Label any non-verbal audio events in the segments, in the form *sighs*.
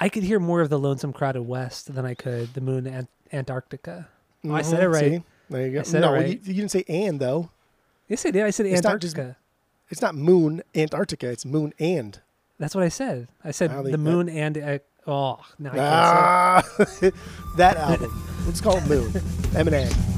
I could hear more of the Lonesome Crowded West than I could the Moon Ant- Antarctica. Oh, I said it right. see? There you go. I said it no, right. you, you didn't say and though. Yes, I did. I said It's not just- Antarctica. It's not moon Antarctica. It's moon and. That's what I said. I said I the think that- Moon and uh, oh, no, I can't Ah, *laughs* that album. Let's call it Moon. *laughs* Eminem.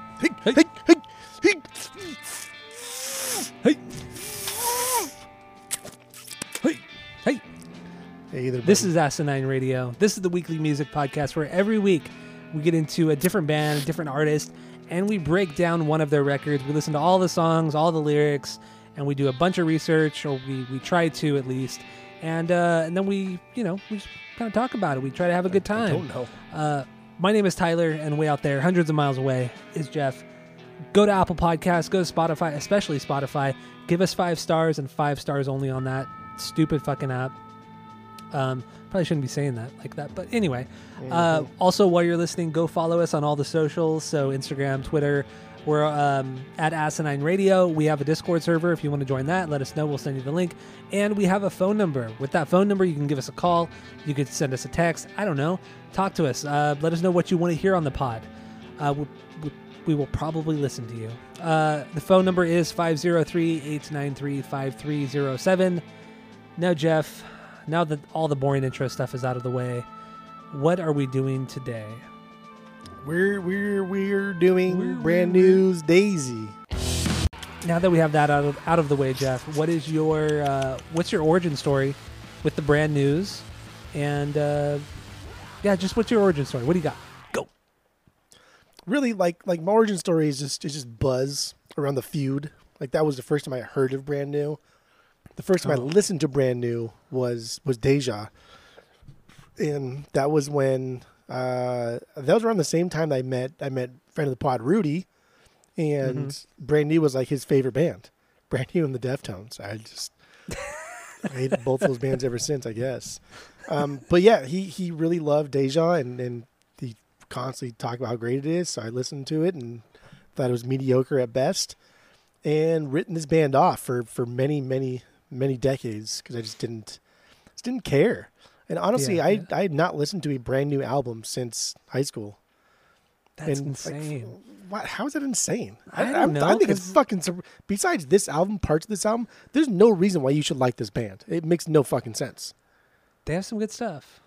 This is Asinine Radio. This is the weekly music podcast where every week we get into a different band, a different artist, and we break down one of their records. We listen to all the songs, all the lyrics, and we do a bunch of research, or we, we try to at least. And uh, and then we, you know, we just kind of talk about it. We try to have a good I time. don't know. Uh, my name is Tyler, and way out there, hundreds of miles away, is Jeff. Go to Apple Podcasts, go to Spotify, especially Spotify. Give us five stars and five stars only on that stupid fucking app. Um, probably shouldn't be saying that like that, but anyway. Uh, also, while you're listening, go follow us on all the socials. So Instagram, Twitter. We're um, at Asinine Radio. We have a Discord server. If you want to join that, let us know. We'll send you the link. And we have a phone number. With that phone number, you can give us a call. You could send us a text. I don't know. Talk to us. Uh, let us know what you want to hear on the pod. Uh, we, we, we will probably listen to you. Uh, the phone number is 503 893 5307. Now, Jeff, now that all the boring intro stuff is out of the way, what are we doing today? We're we're we're doing We're- brand we're- news Daisy. Now that we have that out of out of the way, Jeff, what is your uh, what's your origin story with the brand news? And uh, yeah, just what's your origin story? What do you got? Go. Really, like like my origin story is just is just buzz around the feud. Like that was the first time I heard of brand new. The first time I Oh. listened to brand new was was Deja, and that was when uh, that was around the same time I met I met friend of the pod Rudy, and Mm-hmm. brand new was like his favorite band. Brand new and the Deftones. I just I *laughs* hated both those bands ever since, I guess. Um, but yeah, he he really loved Deja, and and he constantly talked about how great it is. So I listened to it and thought it was mediocre at best, and written this band off for for many many many decades because I just didn't just didn't care. And honestly, Yeah, I yeah. I had not listened to a brand new album since high school. That's And, like, insane. What? How is that insane? I don't I'm- know, I think it's fucking. Besides this album, parts of this album, there's no reason why you should like this band. It makes no fucking sense. they have some good stuff.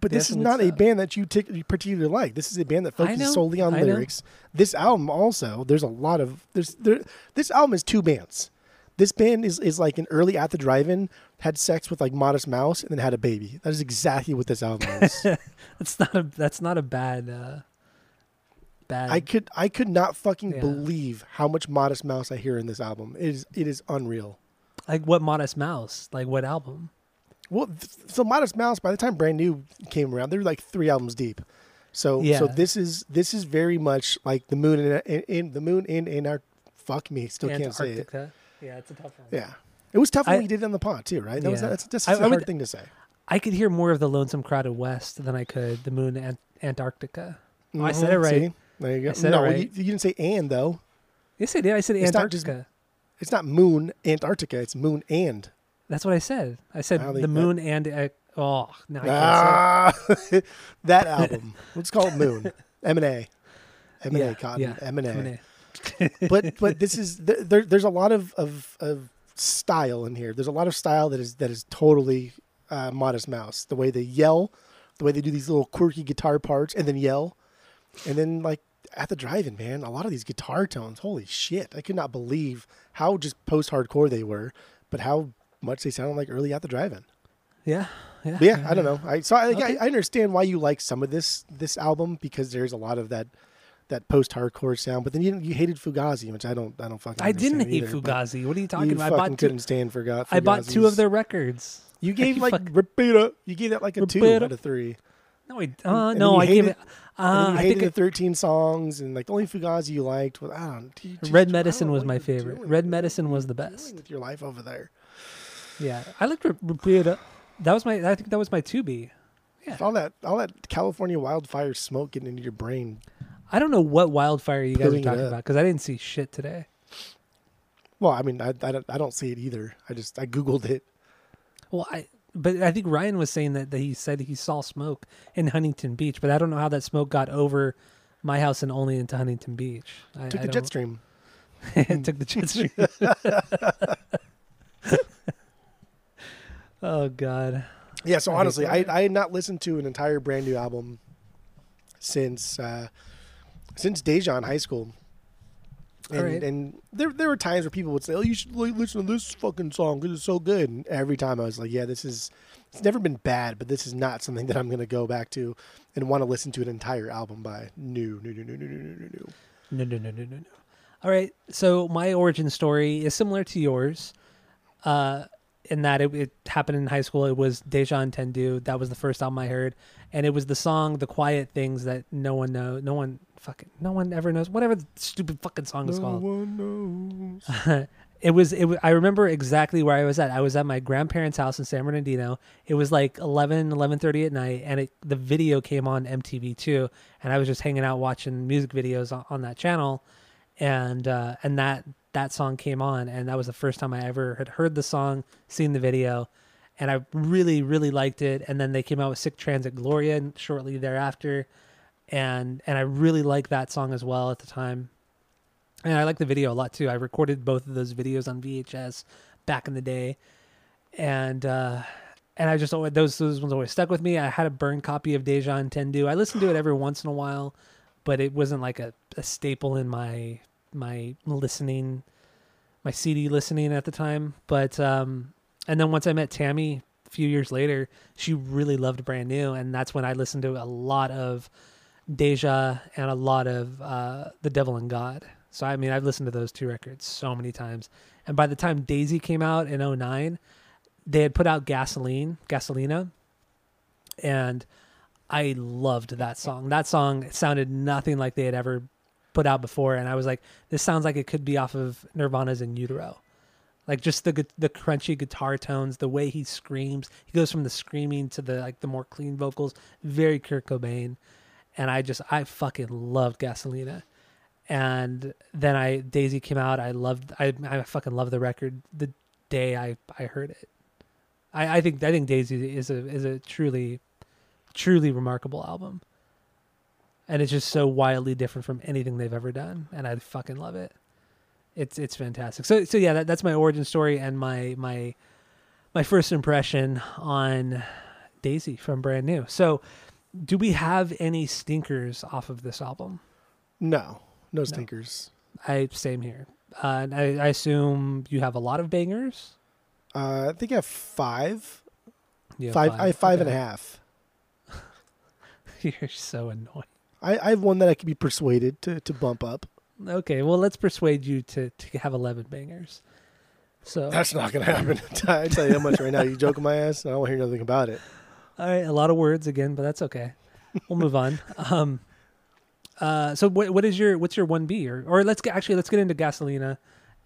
But They this is not a band that you tic- you particularly like. This is a band that focuses solely on I lyrics. This album also, there's a lot of there's there. This album is two bands. This band is is like an early at the drive-in had sex with like Modest Mouse and then had a baby. That is exactly what this album is. *laughs* That's not a that's not a bad uh, bad. I could I could not fucking Yeah. believe how much Modest Mouse I hear in this album. It is it is unreal. like what Modest Mouse? Like what album? Well, th- so Modest Mouse, by the time Brand New came around, they were like three albums deep. So, so this is this is very much like the moon in, in, in the moon in in our fuck me still can't say it. Antarctica. Yeah, it's a tough one. Yeah, it was tough when I- we did it on the pod too, right? That was Yeah. that's that's I- a I hard would- thing to say. I could hear more of the Lonesome Crowded West than I could the Moon Ant- Antarctica. Oh, I said it right. see? There you go. I said it no, right. you, you didn't say and though. Yes, I did. I said It's not just- Antarctica. It's not moon Antarctica. It's moon and. That's what I said. I said the think that- Moon and uh, oh, no, I can't Ah, *laughs* that album. Let's call it Moon. *laughs* M and A. M and Yeah, A Cotton. yeah, M and. A. *laughs* But but this is th- there. There's a lot of, of of style in here. There's a lot of style that is that is totally uh, Modest Mouse. The way they yell, the way they do these little quirky guitar parts, and then yell, and then like at the drive-in, man, a lot of these guitar tones. Holy shit! I could not believe how just post-hardcore they were, but how much they sounded like early at the drive-in. Yeah, yeah, But yeah, I don't know. I so I, Okay. I, I understand why you like some of this this album because there's a lot of that that post-hardcore sound. But then you you hated Fugazi, which I don't I don't fucking. I didn't hate either, Fugazi. What are you talking You about? I fucking bought two. couldn't stand Fugazi. I bought two of their records. You *laughs* gave You like fuck- repeat it. You gave that like a two Repeat it. out of three. No, I, uh, no, I hated- it. And Uh, I hated think the 13 songs, and like the only Fugazi you liked was I don't. do you- do Red Medicine was my favorite. Red Medicine was the best. with your life over there. Yeah, I liked Re- Repeat. That was my. I think that was my two B. Yeah. All that, all that California wildfire smoke getting into your brain. I don't know what wildfire you guys are talking about because I didn't see shit today. Well, I mean, I, I, don't, I don't see it either. I just I googled it. Well, I but I think Ryan was saying that, that he said he saw smoke in Huntington Beach, but I don't know how that smoke got over my house and only into Huntington Beach. I, Took I the jet stream. it *laughs* took the jet stream. *laughs* oh God. Yeah, so honestly, I. I had not listened to an entire brand new album since uh, since Deja in high school. And, Alright. and there there were times where people would say, "Oh, you should listen to this fucking song because it's so good." And every time I was like, "Yeah, this is it's never been bad, but this is not something *laughs* that I'm going to go back to and want to listen to an entire album by." New, new, new, new, new, new, new, new. No, no, no, no, no, no. All right. So my origin story is similar to yours, uh, in that it, it happened in high school. It was Deja Entendu. That was the first album I heard, and it was the song "The Quiet Things" that no one know, no one fucking, no one ever knows. Whatever the stupid fucking song is No called. one knows. *laughs* it was it i remember exactly where i was at i was at my grandparents house in san bernardino it was like 11 11.30 at night and it, the video came on mtv2 and i was just hanging out watching music videos on, on that channel and uh, and that that song came on and that was the first time i ever had heard the song seen the video and i really really liked it and then they came out with sick transit gloria and shortly thereafter and and i really liked that song as well at the time and I like the video a lot too. I recorded both of those videos on VHS back in the day, and uh, and I just always, those those ones always stuck with me. I had a burned copy of Deja Entendu. I listened to it every once in a while, but it wasn't like a, a staple in my my listening, my CD listening at the time. But um, and then once I met Tammy a few years later, she really loved Brand New, and that's when I listened to a lot of Deja and a lot of uh, The Devil and God. So I mean, I've listened to those two records so many times. And by the time Daisy came out in 09, they had put out Gasoline, Gasolina, and I loved that song. That song sounded nothing like they had ever put out before, and I was like, this sounds like it could be off of Nirvana's In Utero. Like just the the crunchy guitar tones, the way he screams. He goes from the screaming to the like the more clean vocals, very Kurt Cobain. And I just I fucking loved Gasolina and then I Daisy came out. I loved I I fucking loved the record the day I I heard it. I I think I think Daisy is a is a truly truly remarkable album. And it's just so wildly different from anything they've ever done and I fucking love it. It's it's fantastic. So so yeah, that, that's my origin story and my my my first impression on Daisy from Brand New. So do we have any stinkers off of this album? No, no stinkers. I same here. Uh, I, I assume you have a lot of bangers. Uh, I think I have five. Have five, I have five and a half. *laughs* You're so annoying. I, I have one that I could be persuaded to, to bump up. Okay, well let's persuade you to to have eleven bangers. So That's not going to happen. I tell you how much right now. You joking my ass? I don't want to hear nothing about it. All right, a lot of words again, but that's okay. We'll move on. *laughs* Um, uh, so what what is your what's your one B or or let's get actually let's get into Gasolina,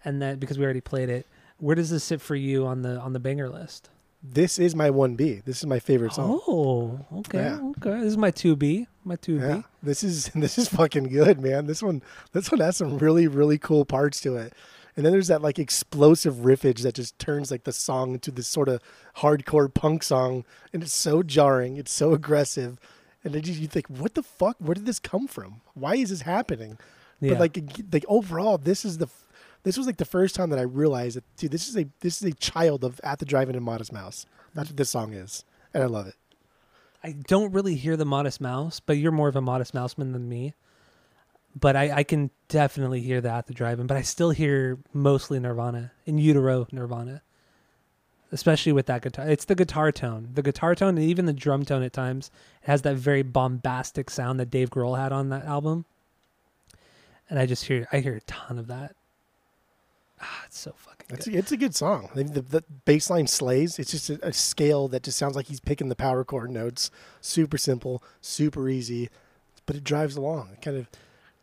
and that because we already played it. Where does this sit for you on the on the banger list? This is my 1B. This is my favorite song. Oh, okay, Yeah. okay. This is my two B, my two B. Yeah, this is *laughs* this is fucking good, man. This one this one has some really really cool parts to it, and then there's that like explosive riffage that just turns like the song into this sort of hardcore punk song, and it's so jarring, it's so aggressive, and then you you think, what the fuck? Where did this come from? Why is this happening? Yeah. But like like overall, this is the this was like the first time that I realized that dude, this is a this is a child of At the Drive-In and Modest Mouse. That's what this song is, and I love it. I don't really hear the Modest Mouse, but you're more of a Modest Mouseman than me. But I, I can definitely hear that at the drive-in. But I still hear mostly Nirvana, in utero Nirvana, especially with that guitar. It's the guitar tone, the guitar tone, and even the drum tone at times. It has that very bombastic sound that Dave Grohl had on that album. And I just hear, I hear a ton of that. Ah, it's so fucking good. It's a, it's a good song. The, the, the bass line slays. It's just a, a scale that just sounds like he's picking the power chord notes. Super simple, super easy, but it drives along. It kind of,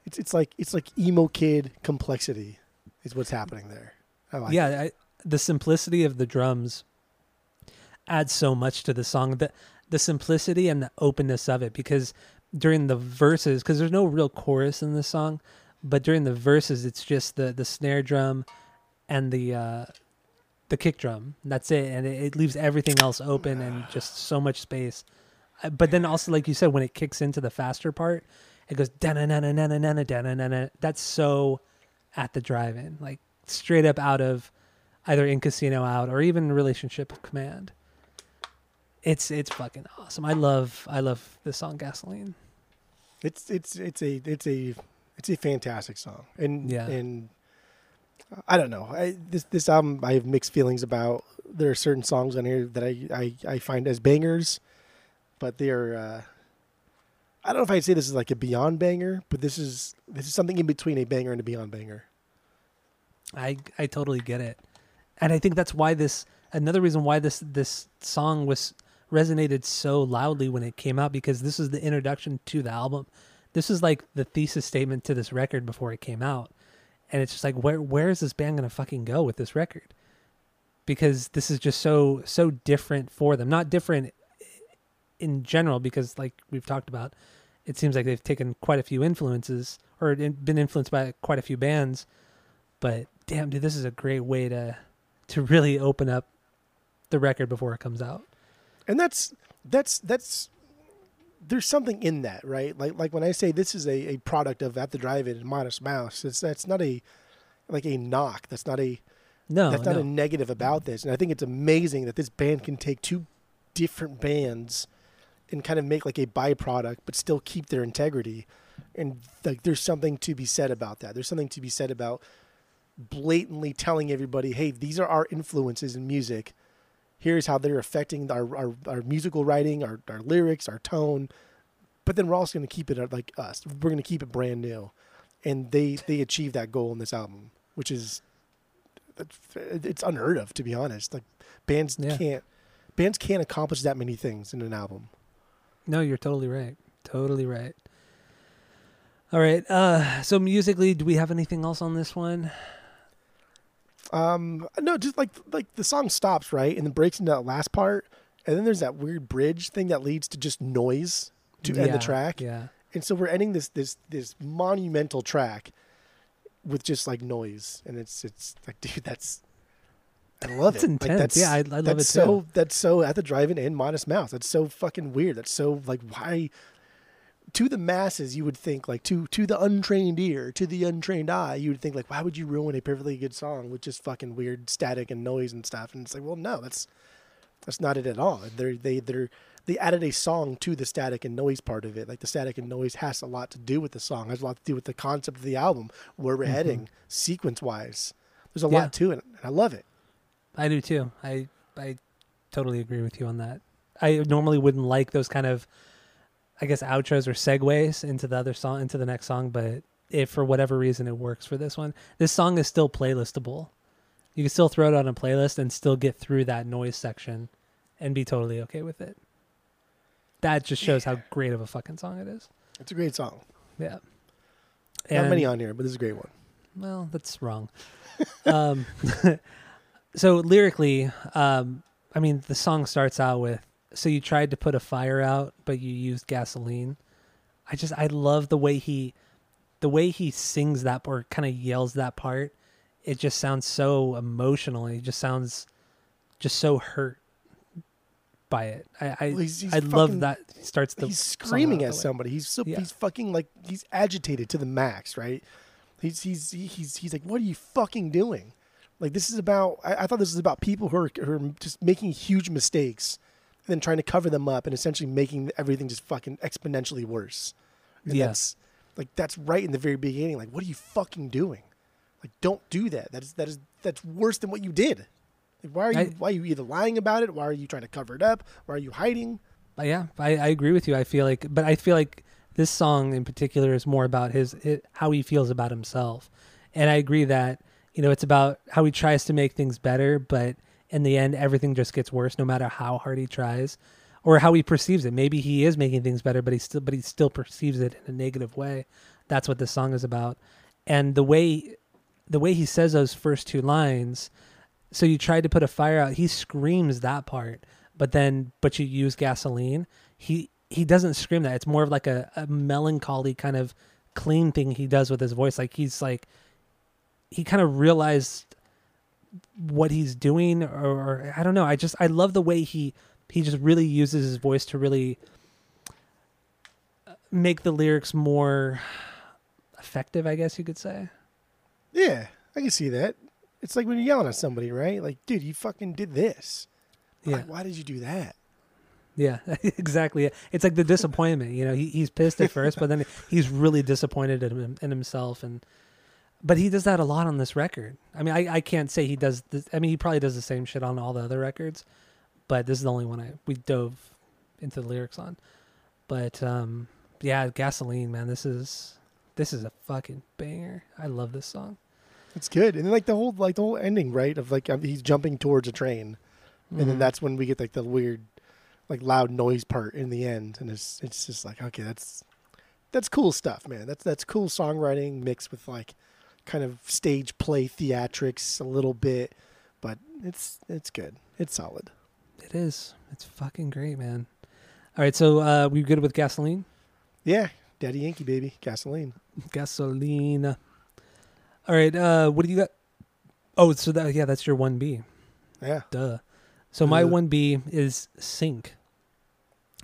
it's it's like it's like emo kid complexity, is what's happening there. I like yeah. I, the simplicity of the drums adds so much to the song. The the simplicity and the openness of it because during the verses, because there's no real chorus in this song, but during the verses, it's just the the snare drum and the uh, the kick drum. That's it, and it, it leaves everything else open and just so much space. Uh, But then also, like you said, when it kicks into the faster part, it goes da na na na na na na na na na. That's so at the drive-in, like straight up out of either in Casino Out or even Relationship Command. It's it's fucking awesome. I love I love the song Gasoline. It's it's it's a it's a it's a fantastic song, and yeah. and uh, I don't know. I, this this album I have mixed feelings about. There are certain songs on here that I I, I find as bangers, but they are uh, I don't know if I'd say this is like a beyond banger, but this is this is something in between a banger and a beyond banger. I I totally get it, and I think that's why this another reason why this this song was resonated so loudly when it came out because this is the introduction to the album. This is like the thesis statement to this record before it came out, and it's just like where where is this band gonna fucking go with this record? Because this is just so so different for them. Not different in general because like we've talked about, it seems like they've taken quite a few influences or been influenced by quite a few bands but damn dude this is a great way to to really open up the record before it comes out. And that's that's that's there's something in that right? Like like when i say this is a, a product of at the drive-in and modest mouse it's that's not a like a knock that's not a no that's not no. a negative about this. And i think it's amazing that this band can take two different bands and kind of make like a byproduct but still keep their integrity. And like there's something to be said about that. There's something to be said about blatantly telling everybody hey these are our influences in music. Here's how they're affecting our, our, our musical writing our, our lyrics our tone. But then we're also going to keep it like us. We're going to keep it brand new. And they they achieve that goal in this album which is it's unheard of to be honest. Like bands Yeah. can't bands can't accomplish that many things in an album no you're totally right. Totally right. All right uh so musically do we have anything else on this one? Um no just like like the song stops right and then breaks into that last part and then there's that weird bridge thing that leads to just noise to end the track. yeah. And so we're ending this this this monumental track with just like noise and it's it's like *laughs* dude that's I love That's it. intense. Like, that's, Yeah, I- I love that's it so too. that's so at the drive-in and Modest Mouse. That's so fucking weird. That's so like why to the masses you would think like to to the untrained ear, to the untrained eye, you would think like why would you ruin a perfectly good song with just fucking weird static and noise and stuff? And it's like, well, no, that's that's not it at all. They're they they're they added a song to the static and noise part of it. Like the static and noise has a lot to do with the song, has a lot to do with the concept of the album, where we're mm-hmm. heading sequence wise. There's a Yeah. lot to it, and I love it. I do too. I I totally agree with you on that. I normally wouldn't like those kind of I guess outros or segues into the other song into the next song, but if for whatever reason it works for this one, this song is still playlistable. You can still throw it on a playlist and still get through that noise section and be totally okay with it. That just shows how great of a fucking song it is. It's a great song. Yeah. Not many on here, but this is a great one. well, that's wrong. *laughs* um, *laughs* so lyrically, um, I mean, the song starts out with "So you tried to put a fire out, but you used gasoline." I just I love the way he, the way he sings that or kind of yells that part. It just sounds so emotional. It just sounds just so hurt by it. I I, Well, he's- he's I love that he starts the he's screaming at somebody. He's so Yeah. he's fucking like he's agitated to the max, right? He's he's he's he's like, what are you fucking doing? Like this is about. I, I thought this was about people who are, who are just making huge mistakes and then trying to cover them up and essentially making everything just fucking exponentially worse. And Yeah. that's like that's right in the very beginning. Like, what are you fucking doing? Like, don't do that. That is that is that's worse than what you did. Like, why are you I- why are you either lying about it? Why are you trying to cover it up? Why are you hiding? But yeah, I, I agree with you. I feel like, but I feel like this song in particular is more about his it, how he feels about himself, and I agree that You know, it's about how he tries to make things better, but in the end, everything just gets worse no matter how hard he tries, or how he perceives it. Maybe he is making things better, but he still, but he still perceives it in a negative way. That's what this song is about, and the way, the way he says those first two lines. So you tried to put a fire out. He screams that part, but then, but you use gasoline. He he doesn't scream that. It's more of like a, a melancholy kind of clean thing he does with his voice. Like he's like he kind of realized what he's doing or, or I don't know. I just I love the way he he just really uses his voice to really uh, make the lyrics more effective, I guess you could say. Yeah, I can see that. It's like when you're yelling at somebody, right? Like, dude, you fucking did this. Yeah. Like, why did you do that? Yeah, *laughs* exactly. It's like the disappointment. You know, he, he's pissed at first, but then he's really disappointed in, him, in himself, and but he does that a lot on this record. I mean, I, I can't say he does. This, I mean, he probably does the same shit on all the other records, but this is the only one I we dove into the lyrics on. But um, yeah, gasoline, man. This is this is a fucking banger. I love this song. It's good, and then like the whole like the whole ending, right? Of like he's jumping towards a train, and then Mhm. that's when we get like the weird, like loud noise part in the end, and it's it's just like okay, that's that's cool stuff, man. That's that's cool songwriting mixed with like kind of stage play theatrics a little bit, but it's it's good. It's solid. it is. It's fucking great, man. All right, so uh, we good with gasoline? Yeah, Daddy Yankee baby, gasoline. Gasoline. All right, uh, what do you got? Oh, so that yeah, that's your one B. Yeah, Duh. So my one B is Sink.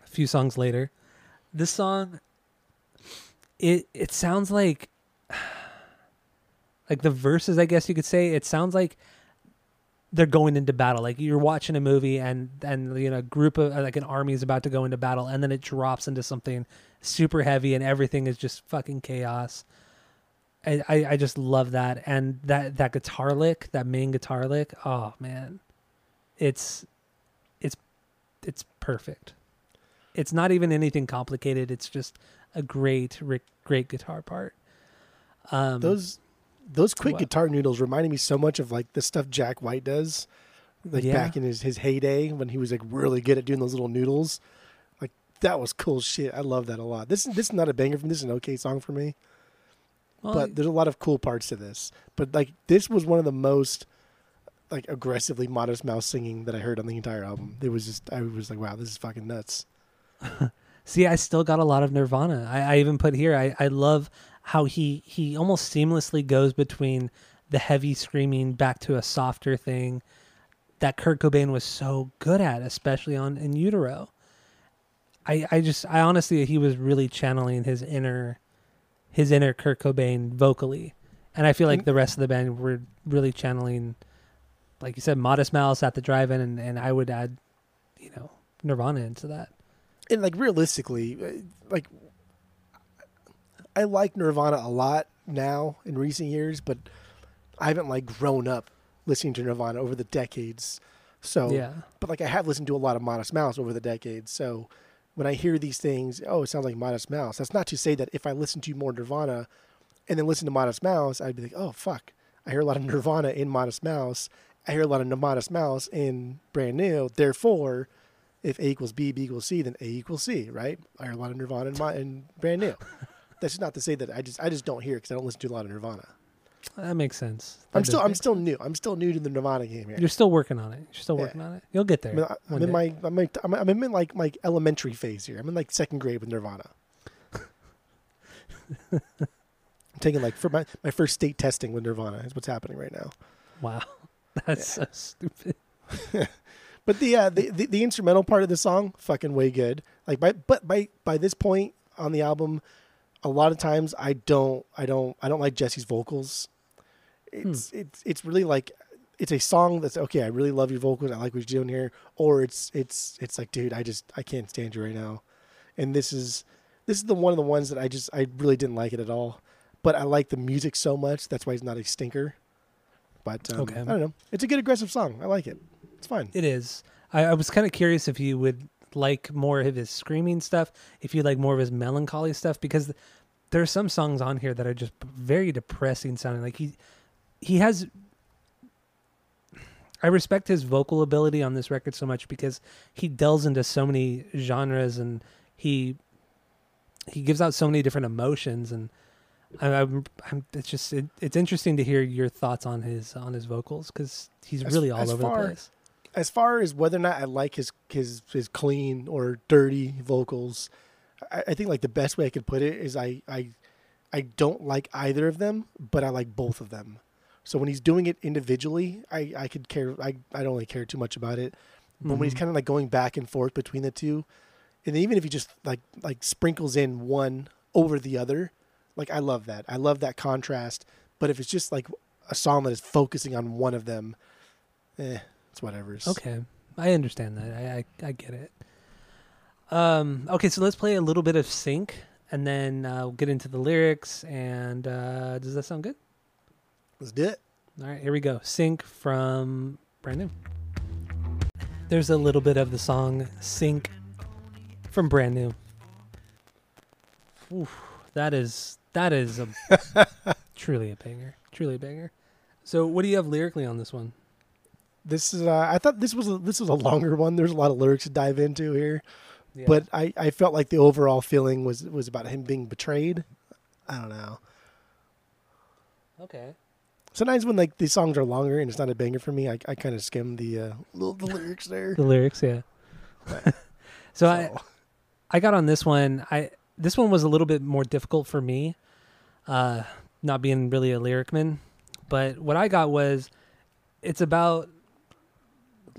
A few songs later, this song, it it sounds like, like the verses. I guess you could say it sounds like they're going into battle. Like you're watching a movie and and you know a group of like an army is about to go into battle, and then it drops into something super heavy, and everything is just fucking chaos. I, I, I just love that and that that guitar lick that main guitar lick oh man it's it's it's perfect it's not even anything complicated it's just a great great guitar part um those those quick What? guitar noodles reminded me so much of like the stuff Jack White does, like Yeah. back in his his heyday when he was like really good at doing those little noodles. Like that was cool shit. I love that a lot. This this is not a banger from this is an okay song for me, well, but there's a lot of cool parts to this. But like this was one of the most like aggressively Modest Mouse singing that I heard on the entire album. It was just I was like, wow, this is fucking nuts. *laughs* See, I still got a lot of Nirvana. I, I even put here. I, I love how he he almost seamlessly goes between the heavy screaming back to a softer thing that Kurt Cobain was so good at, especially on In Utero. I I just I honestly he was really channeling his inner his inner Kurt Cobain vocally, and I feel like the rest of the band were really channeling, like you said, Modest Mouse at the drive-in, and and I would add, you know, Nirvana into that. and like realistically, uh, like I like Nirvana a lot now in recent years, but I haven't like grown up listening to Nirvana over the decades. So, Yeah. but like I have listened to a lot of Modest Mouse over the decades. So when I hear these things, oh, it sounds like Modest Mouse. That's not to say that if I listen to more Nirvana and then listen to Modest Mouse, I'd be like, oh fuck, I hear a lot of *laughs* Nirvana in Modest Mouse. I hear a lot of Modest Mouse in Brand New. Therefore, if A equals B, B equals C, then A equals C, right? I hear a lot of Nirvana in, my, in Brand New. *laughs* That's not to say that I just I just don't hear because I don't listen to a lot of Nirvana. That makes sense. I'm still I'm still new. I'm still new to the Nirvana game here. You're still working on it. You're still Yeah. working on it. You'll get there. I mean, I- one I'm in my I'm, like, I'm in like my elementary phase here. I'm in like second grade with Nirvana. *laughs* I'm taking like for my my first state testing with Nirvana is what's happening right now. Wow, *laughs* that's so stupid. *laughs* But the, uh, the the the instrumental part of the song fucking way good. Like by but by by this point on the album, a lot of times I don't I don't I don't like Jesse's vocals. It's it's it's really like it's a song that's okay. I really love your vocals. I like what you're doing here. Or it's it's it's like, dude, I just I can't stand you right now. And this is this is the one of the ones that I just I really didn't like it at all. But I like the music so much. That's why it's not a stinker. But um, Okay. I don't know. It's a good aggressive song. I like it. It's fine. It is. I, I was kind of curious if you would like more of his screaming stuff, if you like more of his melancholy stuff, because there are some songs on here that are just very depressing sounding. Like he he has I respect his vocal ability on this record so much because he delves into so many genres and he he gives out so many different emotions and I, I'm, I'm it's just it, it's interesting to hear your thoughts on his on his vocals because he's As- really all over far- the place. As far as whether or not I like his his his clean or dirty vocals, I, I think like the best way I could put it is I I I don't like either of them, but I like both of them. So when he's doing it individually, I I could care I I don't really care too much about it. But when he's Mhm. kind of like going back and forth between the two, and even if he just like like sprinkles in one over the other, like I love that. I love that contrast. But if it's just like a song that is focusing on one of them, eh, it's whatever's. Okay, I understand that. I, I I get it. Um. Okay, so let's play a little bit of Sink, and then uh, we'll get into the lyrics. And uh, does that sound good? Let's do it. All right, here we go. Sink from brand new. There's a little bit of the song Sink from brand new. Oof, that is that is a *laughs* truly a banger. Truly a banger. So what do you have lyrically on this one? This is. Uh, I thought this was a, this was a longer one. There's a lot of lyrics to dive into here, Yeah. but I, I felt like the overall feeling was was about him being betrayed. I don't know. okay. Sometimes when like these songs are longer and it's not a banger for me, I, I kind of skim the uh, the, the lyrics there. The lyrics, yeah. *laughs* so I I got on this one. I this one was a little bit more difficult for me, uh, not being really a lyric man. But what I got was, it's about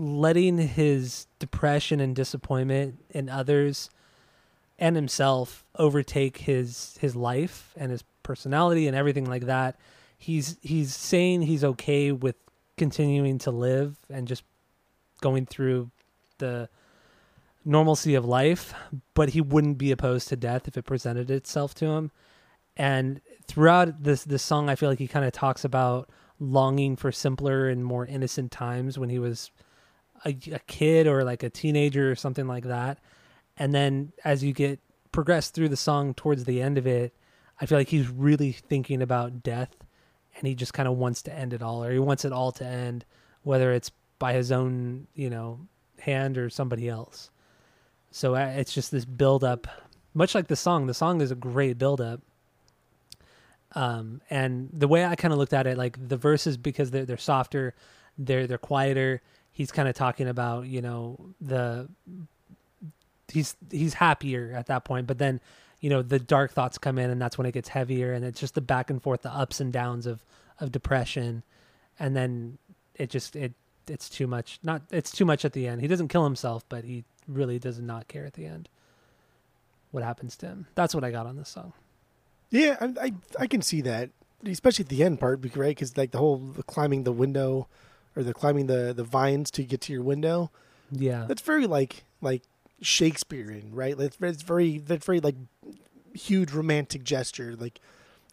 letting his depression and disappointment in others and himself overtake his his life and his personality and everything like that. He's he's saying he's okay with continuing to live and just going through the normalcy of life, but he wouldn't be opposed to death if it presented itself to him. And throughout this this song, I feel like he kind of talks about longing for simpler and more innocent times when he was a, a kid or like a teenager or something like that. And then as you get progress through the song towards the end of it, I feel like he's really thinking about death and he just kind of wants to end it all or he wants it all to end whether it's by his own, you know, hand or somebody else. So uh, it's just this build up, much like the song. The song is a great build up. Um, and the way I kind of looked at it, like the verses, because they're they're softer, they're they're quieter. He's kind of talking about you know the he's he's happier at that point, but then you know the dark thoughts come in, and that's when it gets heavier, and it's just the back and forth, the ups and downs of of depression, and then it just it it's too much. Not it's too much at the end. He doesn't kill himself, but he really does not care at the end. What happens to him? That's what I got on this song. Yeah, I, I I can see that, especially at the end part, right? Because like the whole climbing the window, or the climbing the the vines to get to your window. Yeah, That's very like like Shakespearean, right? Very- it's very that's very like huge romantic gesture. Like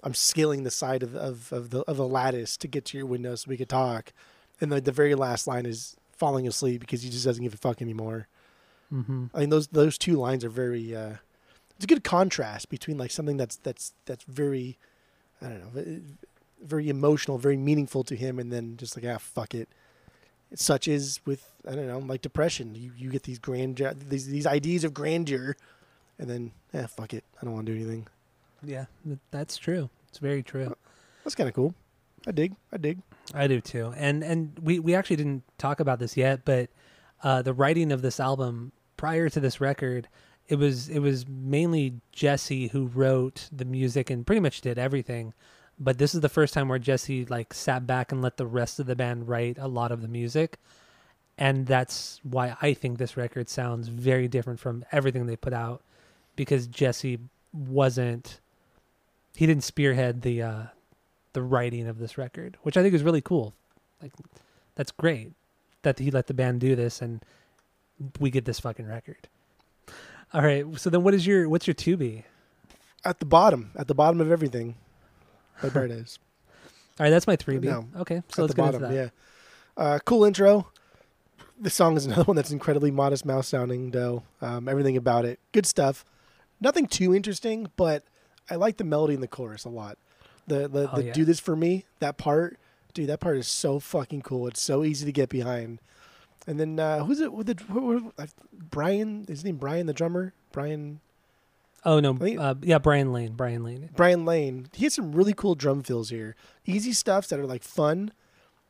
I'm scaling the side of of of the of a lattice to get to your window so we could talk, and the the very last line is falling asleep because he just doesn't give a fuck anymore. hmm I mean those those two lines are very uh it's a good contrast between like something that's that's that's very I don't know very emotional, very meaningful to him and then just like ah fuck it. Such is with I don't know, like depression. You you get these grand these these ideas of grandeur and then ah fuck it. I don't want to do anything. yeah, that's true. It's very true. That's kind of cool. I dig. I dig. I do too. And and we we actually didn't talk about this yet, but uh, the writing of this album prior to this record, it was it was mainly Jesse who wrote the music and pretty much did everything. But this is the first time where Jesse like sat back and let the rest of the band write a lot of the music. And that's why I think this record sounds very different from everything they put out because Jesse wasn't he didn't spearhead the uh the writing of this record, which I think is really cool. Like that's great that he let the band do this and we get this fucking record. All right, so then what is your what's your 2B? At the bottom, at the bottom of everything. Like Bird is. All right, that's my 3B. No, okay, so let's the get bottom, into that. yeah. Uh, cool intro. The song is *laughs* another one that's incredibly modest mouse sounding, though. Um, everything about it, good stuff. Nothing too interesting, but I like the melody in the chorus a lot. The the, Oh, the yeah. do this for me that part dude, that part is so fucking cool. It's so easy to get behind. And then uh, who's it with the who, who, Brian? Is his name Brian, the drummer? Brian Oh no, think- uh, yeah, Brian Lane. Brian Lane. Brian Lane. He has some really cool drum fills here. Easy stuffs that are like fun,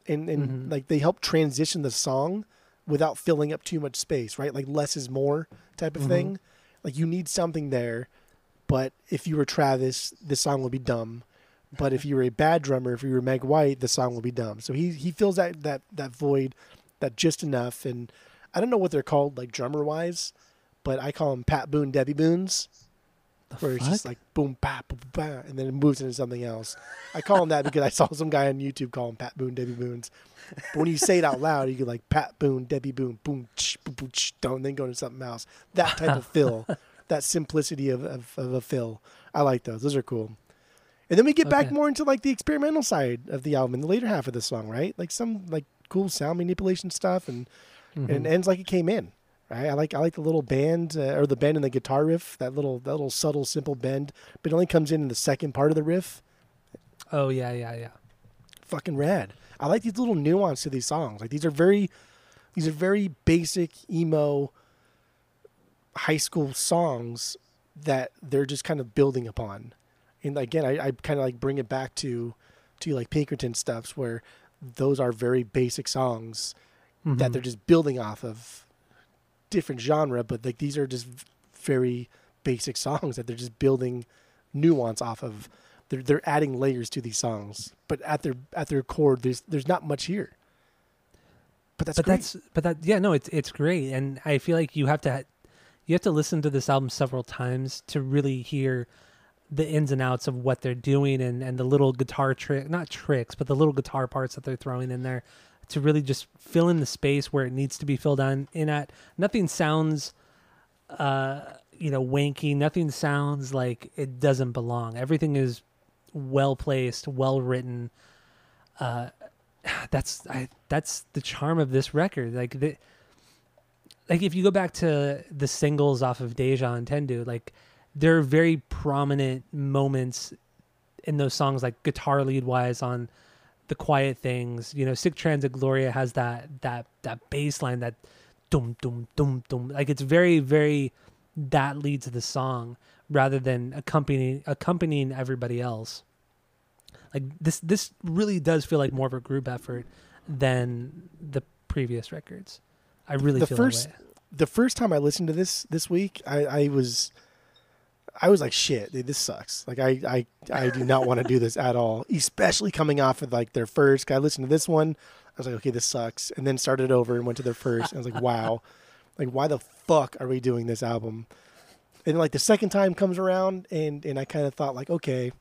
and and Mhm. like they help transition the song without filling up too much space. Right, like less is more type of Mhm. thing. Like you need something there, but if you were Travis, this song would be dumb. But if you were a bad drummer, if you were Meg White, the song will be dumb. So he he fills that that that void, that just enough. And I don't know what they're called like drummer wise, but I call them Pat Boone, Debbie Boones The where it's just like boom, pa, boom, pa, and then it moves into something else. I call him that because I saw some guy on YouTube call him Pat Boone, Debbie Boons. But when you say it out loud, you get like Pat Boone, Debbie Boone, boom, ch, boom, boom, ch, don't, then go into something else. That type of fill, *laughs* that simplicity of, of, of a fill. I like those. Those are cool. And then we get back more into like the experimental side of the album in the later half of the song, right? Like some like cool sound manipulation stuff, and and it ends like it came in. Right? I like I like the little bend uh, or the bend in the guitar riff, that little that little subtle simple bend, but it only comes in in the second part of the riff. Oh yeah, yeah, yeah. Fucking rad. I like these little nuance to these songs. Like these are very these are very basic emo high school songs that they're just kind of building upon. And again, I, I kind of like bring it back to to like Pinkerton stuffs where those are very basic songs that Mhm. they're just building off of different genre, but like these are just very basic songs that they're just building nuance off of. They're they're adding layers to these songs, but at their at their core, there's there's not much here. But that's but great. that's but that yeah no it's it's great and i feel like you have to you have to listen to this album several times to really hear the ins and outs of what they're doing and and the little guitar trick not tricks but the little guitar parts that they're throwing in there to really just fill in the space where it needs to be filled on in at nothing sounds uh you know wanky nothing sounds like it doesn't belong everything is well placed well written uh *sighs* that's I that's the charm of this record. Like the like if you go back to the singles off of Deja Entendu, like there are very prominent moments in those songs, like guitar lead wise on the quiet things. You know, Sick Transit Gloria has that that that bass line that dum dum dum dum. Like it's very very that leads the song rather than accompanying accompanying everybody else like this this really does feel like more of a group effort than the previous records i really The feel first- that way. the first time I listened to this this week, I, I was I was like, shit, dude, this sucks. Like I I, I do not want to do this at all. Especially coming off of like their first. I listened to this one. I was like, okay, this sucks. And then started over and went to their first. And I was like, wow. Like why the fuck are we doing this album? And like the second time comes around and and I kind of thought like, okay,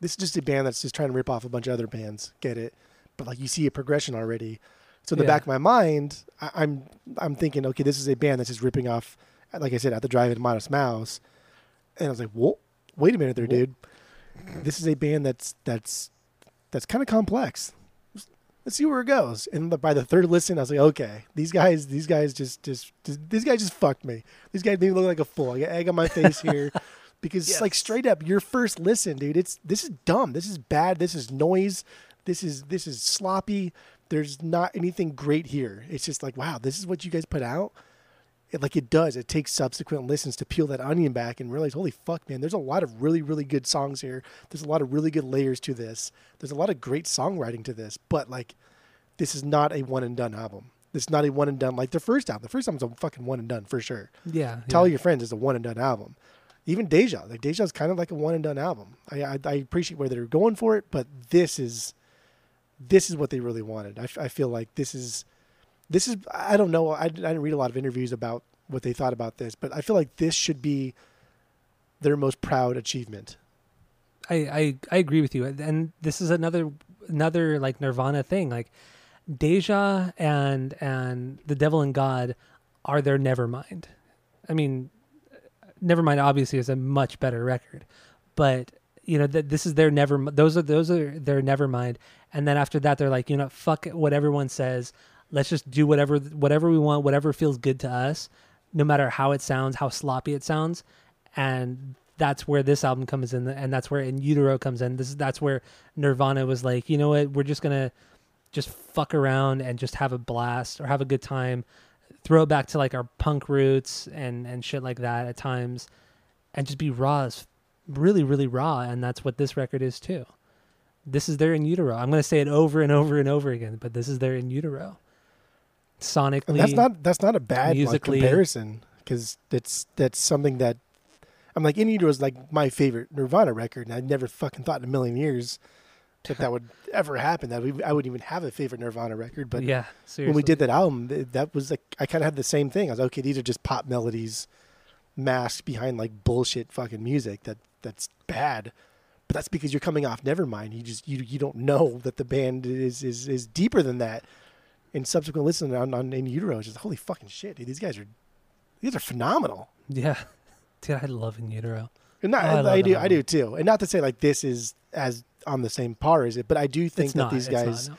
this is just a band that's just trying to rip off a bunch of other bands. Get it? But like you see a progression already. So in the Yeah. back of my mind, I, I'm I'm thinking, okay, this is a band that's just ripping off, like I said, at the drive-in Modest Mouse, and I was like, whoa, wait a minute there, dude. This is a band that's that's that's kind of complex. Let's see where it goes. And by the third listen, I was like, okay, these guys, these guys just just, just these guys just fucked me. These guys made me look like a fool. I got egg on my face here. *laughs* Because it's like straight up your first listen, dude. It's this is dumb. This is bad. This is noise. This is this is sloppy. There's not anything great here. It's just like, wow, this is what you guys put out. It, like it does. It takes subsequent listens to peel that onion back and realize, holy fuck, man, there's a lot of really, really good songs here. There's a lot of really good layers to this. There's a lot of great songwriting to this. But like, this is not a one and done album. This is not a one and done like the first album. The first album's a fucking one and done for sure. yeah Tell yeah. Your Friends is a one and done album. Even Deja, like Deja is kind of like a one and done album. I, I, I appreciate where they're going for it, but this is this is what they really wanted. I, I feel like this is this is I don't know. I, I didn't read a lot of interviews about what they thought about this, but I feel like this should be their most proud achievement. I, I i agree with you and this is another another like nirvana thing like deja and and the devil and god are their nevermind i mean nevermind obviously is a much better record but you know that this is their never those are those are their nevermind and then after that they're like you know fuck what everyone says let's just do whatever whatever we want whatever feels good to us no matter how it sounds how sloppy it sounds and that's where this album comes in and that's where in utero comes in this that's where nirvana was like you know what we're just gonna just fuck around and just have a blast or have a good time. Throw it back to like our punk roots and and shit like that at times, and just be raw as really really raw. And that's what this record is too. This is their in utero. I'm gonna say it over and over and over again, but this is their in utero. Sonically, And that's not that's not a bad like, comparison because that's that's something that I'm like In Utero is like my favorite Nirvana record, and I never fucking thought in a million years that that would *laughs* ever happen. That we, I wouldn't even have a favorite Nirvana record. But yeah. Seriously. when we did that album, that was like I kind of had the same thing. I was like, okay, these are just pop melodies masked behind like bullshit fucking music that that's bad. But that's because you're coming off Nevermind. You just you you don't know that the band is is is deeper than that. And subsequent listening on, on in utero, it's just holy fucking shit, dude. These guys are these are phenomenal. yeah, *laughs* dude, I love in utero. And not, Oh, I I, do I do too. And not to say like this is as on the same par as it, but I do think It's that not. these guys not,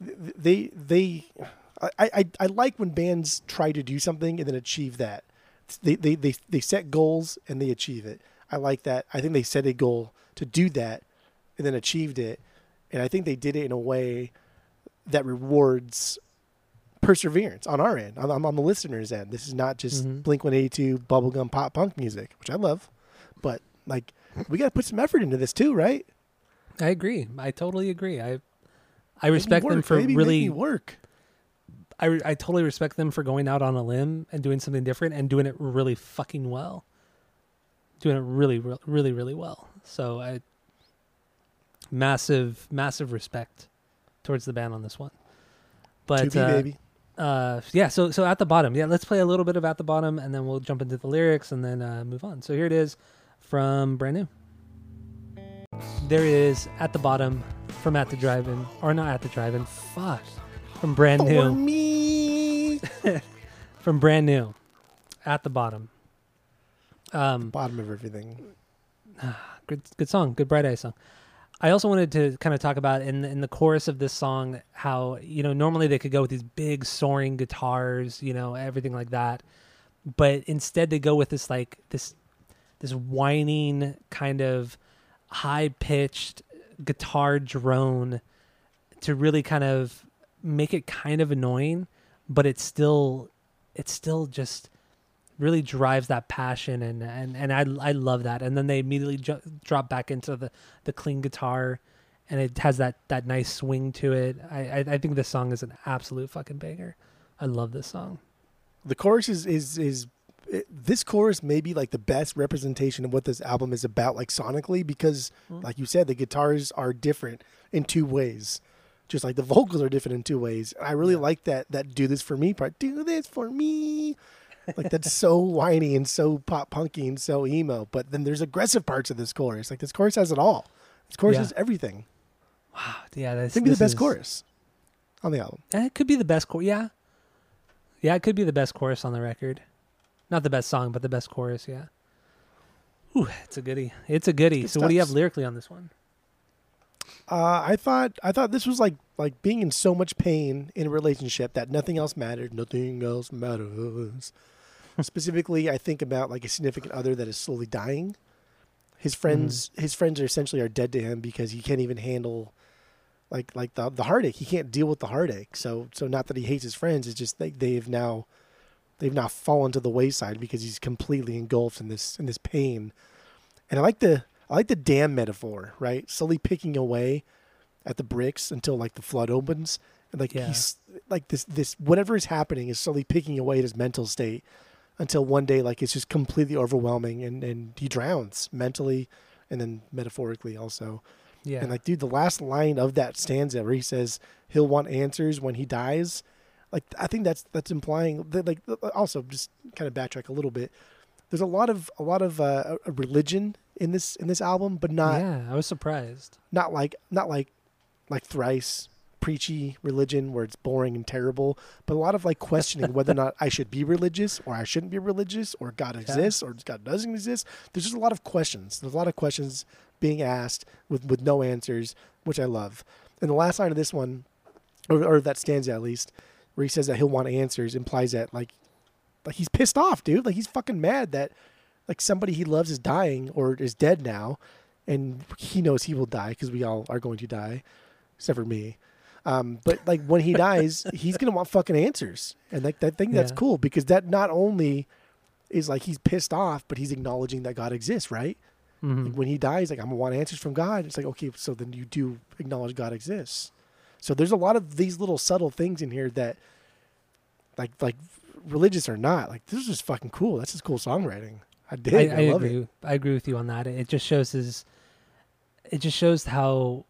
no. they they I, I I like when bands try to do something and then achieve that. They, they they they set goals and they achieve it. I like that. I think they set a goal to do that and then achieved it. And I think they did it in a way that rewards perseverance on our end, on, on the listener's end. This is not just Mhm. Blink 182 bubblegum pop punk music, which I love, but like we got to put some effort into this too, right? I agree. I totally agree. I I respect them for really. work. I I totally respect them for going out on a limb and doing something different and doing it really fucking well. Doing it really, re- really, really well. So I massive, massive respect towards the band on this one. But To be, uh, baby. Uh yeah so so at the bottom yeah let's play a little bit of at the bottom and then we'll jump into the lyrics and then uh move on so here it is from brand new There is at the bottom from at the drive-in or not at the drive-in fuck from brand new. For me. *laughs* from brand new at the bottom um Bottom of everything. *sighs* good good song good bright eye song i also wanted to kind of talk about in in the chorus of this song how you know normally they could go with these big soaring guitars you know everything like that. But instead they go with this like this this whining kind of high pitched guitar drone to really kind of make it kind of annoying but it's still it's still just really drives that passion and and and I I love that. And then they immediately ju- drop back into the the clean guitar, and it has that that nice swing to it. I I, I think this song is an absolute fucking banger. I love this song. The chorus is is is it, this chorus may be like the best representation of what this album is about, like sonically, because Mm. like you said, the guitars are different in two ways. Just like the vocals are different in two ways. I really Yeah. like that that do this for me part. Do this for me. Like that's so whiny and so pop punky and so emo. But then there's aggressive parts of this chorus. Like this chorus has it all. This chorus Yeah. has everything. Wow, yeah, that's could be the best is- chorus on the album. eh, It could be the best chorus. Yeah, yeah, it could be the best chorus on the record. Not the best song, but the best chorus. Yeah. Ooh, it's a goodie. It's a goodie. Good So, what do you have lyrically on this one? Uh, I thought I thought this was like like being in so much pain in a relationship that nothing else mattered. Nothing else matters. Specifically, I think about like a significant other that is slowly dying. His friends, his friends are essentially are dead to him because he can't even handle like like the the heartache. He can't deal with the heartache. So so not that he hates his friends. It's just they they've now they've now fallen to the wayside because he's completely engulfed in this in this pain. And I like the I like the dam metaphor, right? Slowly picking away at the bricks until like the flood opens, and like Yeah. he's like this this whatever is happening is slowly picking away at his mental state until one day like it's just completely overwhelming and and he drowns mentally and then metaphorically also. Yeah. And like, dude, the last line of that stanza where he says he'll want answers when he dies, like I think that's that's implying that like also just kind of backtrack a little bit. There's a lot of a lot of uh, a religion in this in this album, but not yeah, I was surprised. not like not like like thrice preachy religion where it's boring and terrible, but a lot of like questioning whether or not I should be religious or I shouldn't be religious or God exists or God doesn't exist. There's just a lot of questions. There's a lot of questions being asked with with no answers, which I love. And the last line of this one, or, or that stanza at least, where he says that he'll want answers, implies that like like he's pissed off, dude. Like he's fucking mad that like somebody he loves is dying or is dead now, and he knows he will die because we all are going to die, except for me. Um, but like when he *laughs* dies, he's gonna want fucking answers, and like think that's Yeah. cool because that not only is like he's pissed off, but he's acknowledging that God exists, right? Mhm. Like when he dies, like I'm gonna want answers from God. It's like okay, so then you do acknowledge God exists. So there's a lot of these little subtle things in here that, like like religious or not, like this is just fucking cool. That's just cool songwriting. I did. I, I, I love agree. it. I agree with you on that. It just shows his. It just shows how,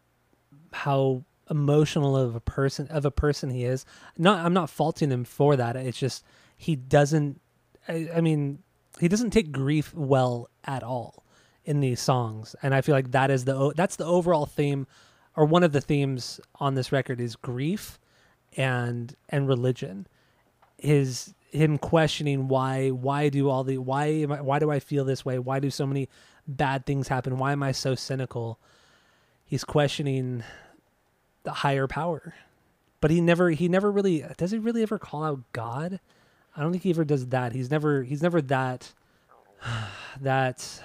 how emotional of a person of a person he is. Not, I'm not faulting him for that. It's just he doesn't. I, I mean, he doesn't take grief well at all in these songs, and I feel like that is the o- that's the overall theme, or one of the themes on this record is grief, and and religion his him questioning why why do all the why am I, why do I feel this way? Why do so many bad things happen? Why am I so cynical? He's questioning the higher power. But he never he never really does he really ever call out God? I don't think he ever does that. He's never he's never that *sighs* that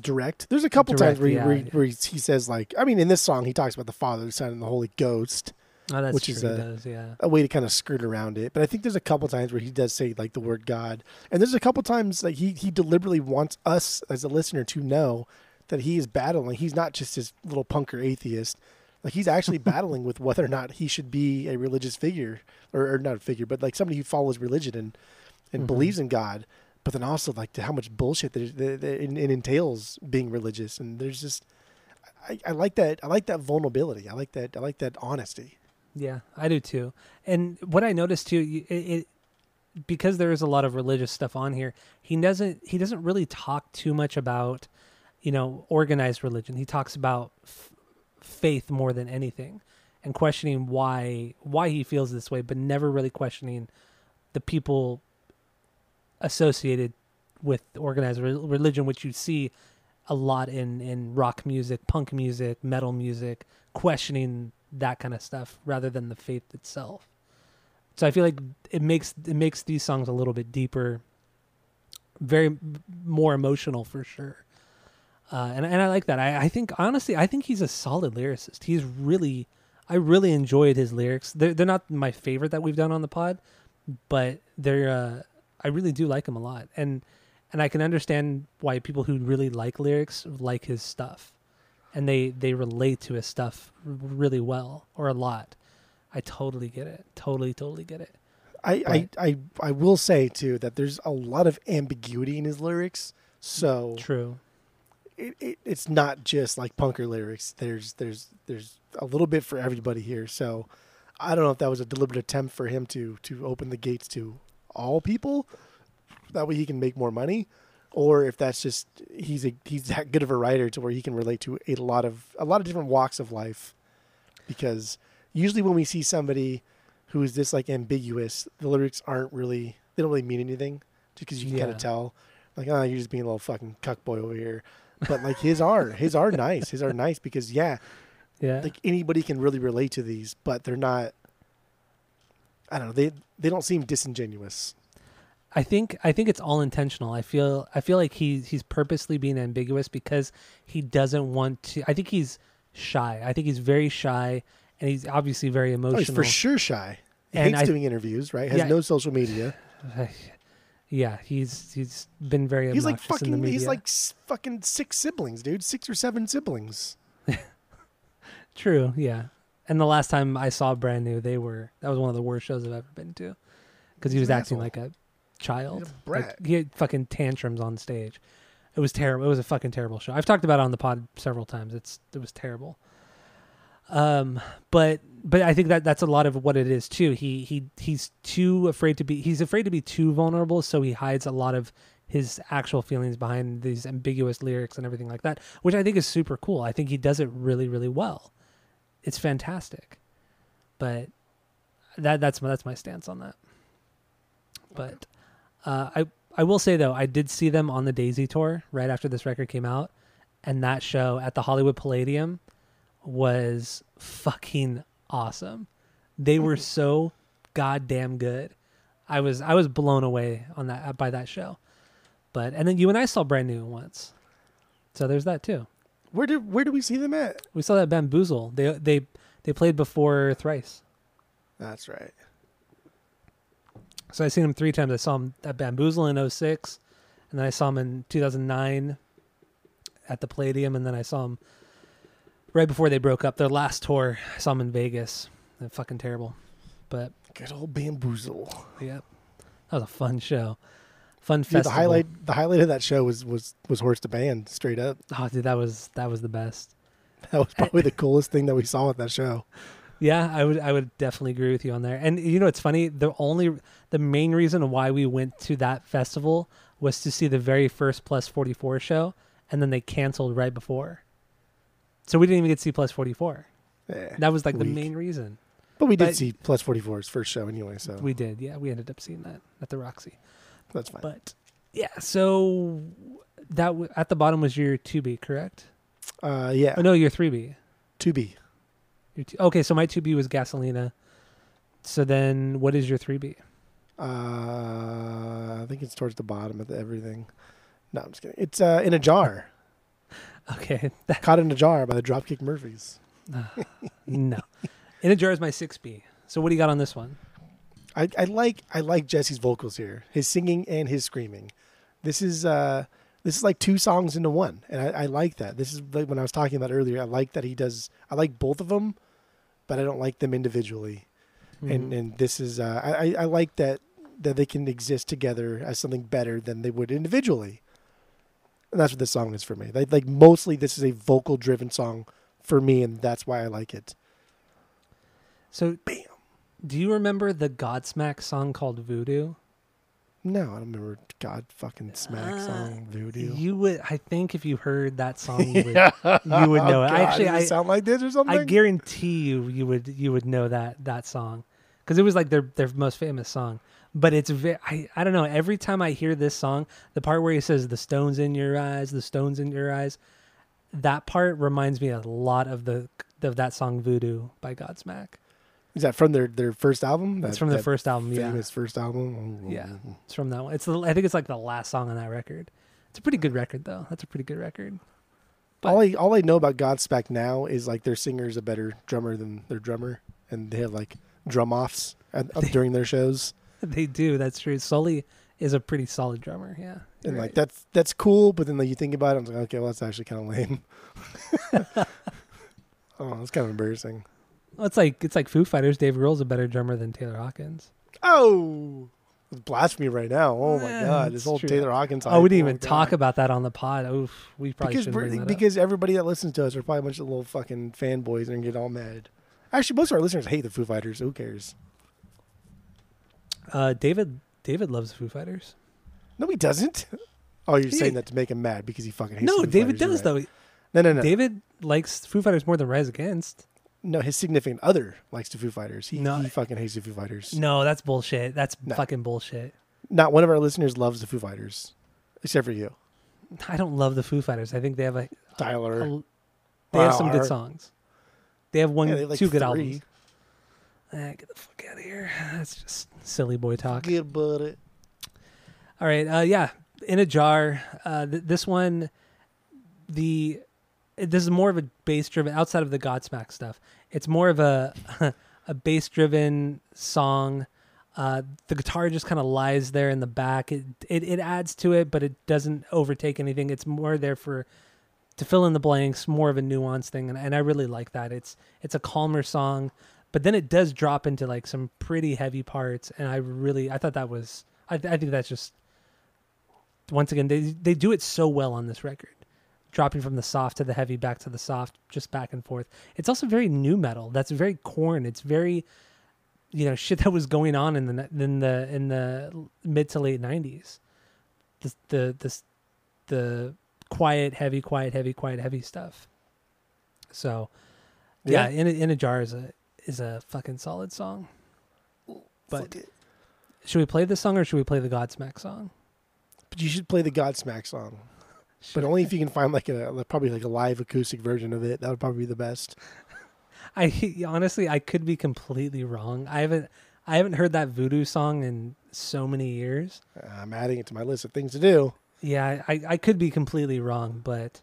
direct. There's a couple Direct, times where, he, yeah, where, he, yeah. where he, he says like, I mean, in this song he talks about the Father, the Son, and the Holy Ghost, oh that's Which true is a- does, yeah. a way to kind of skirt around it. But I think there's a couple times where he does say like the word God, and there's a couple times like he he deliberately wants us as a listener to know that he is battling. He's not just this little punker atheist. Like he's actually *laughs* battling with whether or not he should be a religious figure, or, or not a figure, but like somebody who follows religion and and Mhm. believes in God. But then also like to how much bullshit that it, that it, it entails being religious, and there's just I, I like that I like that vulnerability. I like that I like that honesty. Yeah, I do too. And what I noticed too, it, it because there is a lot of religious stuff on here. He doesn't he doesn't really talk too much about, you know, organized religion. He talks about f- faith more than anything, and questioning why why he feels this way, but never really questioning the people associated with organized re- religion, which you see a lot in in rock music, punk music, metal music, questioning that kind of stuff rather than the faith itself. So I feel like it makes it makes these songs a little bit deeper, very more emotional for sure. Uh, and and I like that. I, I think honestly, I think he's a solid lyricist. He's really, I really enjoyed his lyrics. They're they're not my favorite that we've done on the pod, but they're uh, I really do like him a lot. And and I can understand why people who really like lyrics like his stuff, and they they relate to his stuff really well or a lot. I totally get it. Totally, totally get it. I, Right. I, I, I will say too that there's a lot of ambiguity in his lyrics. So True. it, it, it's not just like punker lyrics. There's there's there's a little bit for everybody here. So I don't know if that was a deliberate attempt for him to to open the gates to all people. That way he can make more money, or if that's just he's a he's *laughs* that good of a writer to where he can relate to a lot of a lot of different walks of life. Because usually when we see somebody who is this like ambiguous, the lyrics aren't really they don't really mean anything, just because you can kind of tell, like, oh, you're just being a little fucking cuckboy over here. But like his are his are nice. His are nice because yeah, Yeah. like anybody can really relate to these, but they're not. I don't know. They they don't seem disingenuous. I think I think it's all intentional. I feel I feel like he he's purposely being ambiguous because he doesn't want to. I think he's shy. I think he's very shy, and he's obviously very Oh, emotional. he's for sure shy. He And hates I- doing interviews. Right? Has Yeah. no social media. *sighs* yeah, he's he's been very He's like obnoxious in the fucking. media. He's like fucking six siblings, dude. Six or seven siblings. *laughs* True, yeah. And the last time I saw Brand New, they were that was one of the worst shows I've ever been to because he was acting asshole. like a child. He's a brat. Like he had fucking tantrums on stage. It was terrible. It was a fucking terrible show. I've talked about it on the pod several times. It's it was terrible. Um, but but I think that that's a lot of what it is too. He he he's too afraid to be. He's afraid to be too vulnerable, so he hides a lot of his actual feelings behind these ambiguous lyrics and everything like that, which I think is super cool. I think he does it really really well. It's fantastic. But that that's my, that's my stance on that. But uh, I I will say though I did see them on the Daisy tour right after this record came out, and that show at the Hollywood Palladium was fucking awesome. They were so goddamn good. I was I was blown away on that by that show. But and then you and I saw brand new once, so there's that too. Where did where do we see them at? We saw that bamboozle. They they They played before Thrice. That's right. So I seen him three times. I saw him at Bamboozle in 06, and then I saw him in 2009 at the Palladium, and then I saw him right before they broke up. Their last tour, I saw him in Vegas. They're fucking terrible. But Good old bamboozle. Yep, that was a fun show. Fun Dude, festival. the highlight, the highlight of that show was was was horse the band. Straight up, Oh, dude, that was that was the best. that was probably the coolest thing that we saw at that show. Yeah, I would I would definitely agree with you on there. And you know it's funny, the only the main reason why we went to that festival was to see the very first Plus 44 show and then they canceled right before. So we didn't even get to see Plus 44. Yeah. That was like the main reason. But we did but- see Plus 44's first show anyway, so We did. Yeah, we ended up seeing that at the Roxy. that's fine. But yeah, so that w- at the bottom was your 2B, correct? uh, yeah, Oh no, your 3B. to be. Your two, okay, so my 2B was Gasolina. So then what is your 3B? Uh, I think it's towards the bottom of the everything. No, I'm just kidding. It's uh, in a jar, *laughs* Okay, *laughs* that, caught in a jar by the Dropkick Murphys. no. In a jar is my 6B. So what do you got on this one? I, I like I like Jesse's vocals here, his singing and his screaming. This is uh this is like two songs into one, and I, I like that. This is like when I was talking about earlier. I like that he does. I like both of them, but I don't like them individually. And Mhm. and this is uh, I I- I like that that they can exist together as something better than they would individually. And that's what this song is for me. Like, like mostly this is a vocal driven song for me, and that's why I like it. so Bam. do you remember the Godsmack song called Voodoo? No, I don't remember God fucking smack Uh, song voodoo. You would I think if you heard that song you would *laughs* you would know it. God, Actually I sound like this or something. I guarantee you you would you would know that that song cuz it was like their their most famous song. But it's very I, I don't know every time I hear this song the part where he says the stones in your eyes the stones in your eyes that part reminds me a lot of the of that song Voodoo by Godsmack. Is that from their, their first album? It's That- from the that first album, yeah. famous first album. Oh, oh Yeah. Oh. It's from that one. It's the, I think it's like the last song on that record. It's a pretty good record though. That's a pretty good record. But- all I all I know about Godsmack now is like their singer's a better drummer than their drummer, and they have like drum offs at, *laughs* during their shows, they do. That's true. Sully is a pretty solid drummer. Yeah. and you're like that's that's cool. But then like you think about it, I'm like, okay, well that's actually kind of lame. *laughs* *laughs* oh, it's kind of embarrassing. Well, it's like it's like Foo Fighters. Dave Grohl's a better drummer than Taylor Hawkins. Oh, it's blasphemy right now. Oh my Yeah, god, this old true. Taylor Hawkins. Oh, we didn't even talk about that on the pod. Oof, we probably because that up. because everybody that listens to us are probably a bunch of little fucking fanboys and get all mad. Actually, most of our listeners hate the Foo Fighters. Who cares? Uh, David David loves Foo Fighters. No, he doesn't. *laughs* Oh, you're He- saying that to make him mad because he fucking hates. No, David Fighters. does right. though. No, no, no. David likes Foo Fighters more than Rise Against. No, his significant other likes the Foo Fighters. He, No. he fucking hates the Foo Fighters. No, that's bullshit. That's No. fucking bullshit. Not one of our listeners loves the Foo Fighters, except for you, I don't love the Foo Fighters. I think they have a, Tyler. a they have some good songs. They have one, Yeah, they have, like, two good three. albums. Ah, get the fuck out of here. That's just silly boy talk. Good buddy. All right. Uh, yeah. In a jar. Uh, th- this one, the this is more of a bass driven outside of the Godsmack stuff. It's more of a *laughs* a bass driven song. Uh, the guitar just kind of lies there in the back. It, it it adds to it, but it doesn't overtake anything. It's more there for to fill in the blanks, more of a nuanced thing, and, and I really like that. It's it's a calmer song, but then it does drop into like some pretty heavy parts, and I really I thought that was I, I think that's just once again they they do it so well on this record dropping from the soft to the heavy back to the soft just back and forth. It's also very nu metal. That's very Korn. It's very you know *laughs* shit that was going on in the in the in the mid to late 90s the the the, the quiet heavy quiet heavy quiet heavy stuff. So yeah, Yeah. in a, in a jar is a is a fucking solid song. But should we play this song or should we play the godsmack song? But you should play the Godsmack song, but only if you can find like a probably like a live acoustic version of it. That would probably be the best. *laughs* I honestly I could be completely wrong. I haven't I haven't heard that voodoo song in so many years. I'm adding it to my list of things to do. Yeah, I, I could be completely wrong, but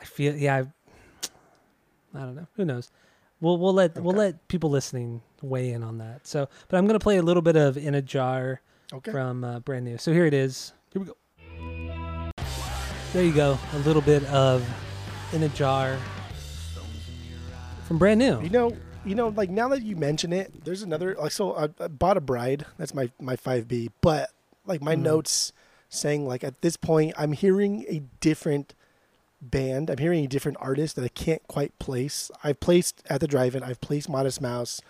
I feel yeah, I, I don't know. Who knows? We'll we'll let we'll let people listening weigh in on that. So, but I'm gonna play a little bit of "In a Jar" Okay. from uh, brand new. So here it is. Here we go. There you go. A little bit of "In a Jar" from brand new. You know, you know, like now that you mention it, there's another. Like, so I, I bought a bride. That's my my five B. But like my Mhm. notes saying like at this point, I'm hearing a different band. I'm hearing a different artist that I can't quite place. I've placed at the drive-in. I've placed Modest Mouse,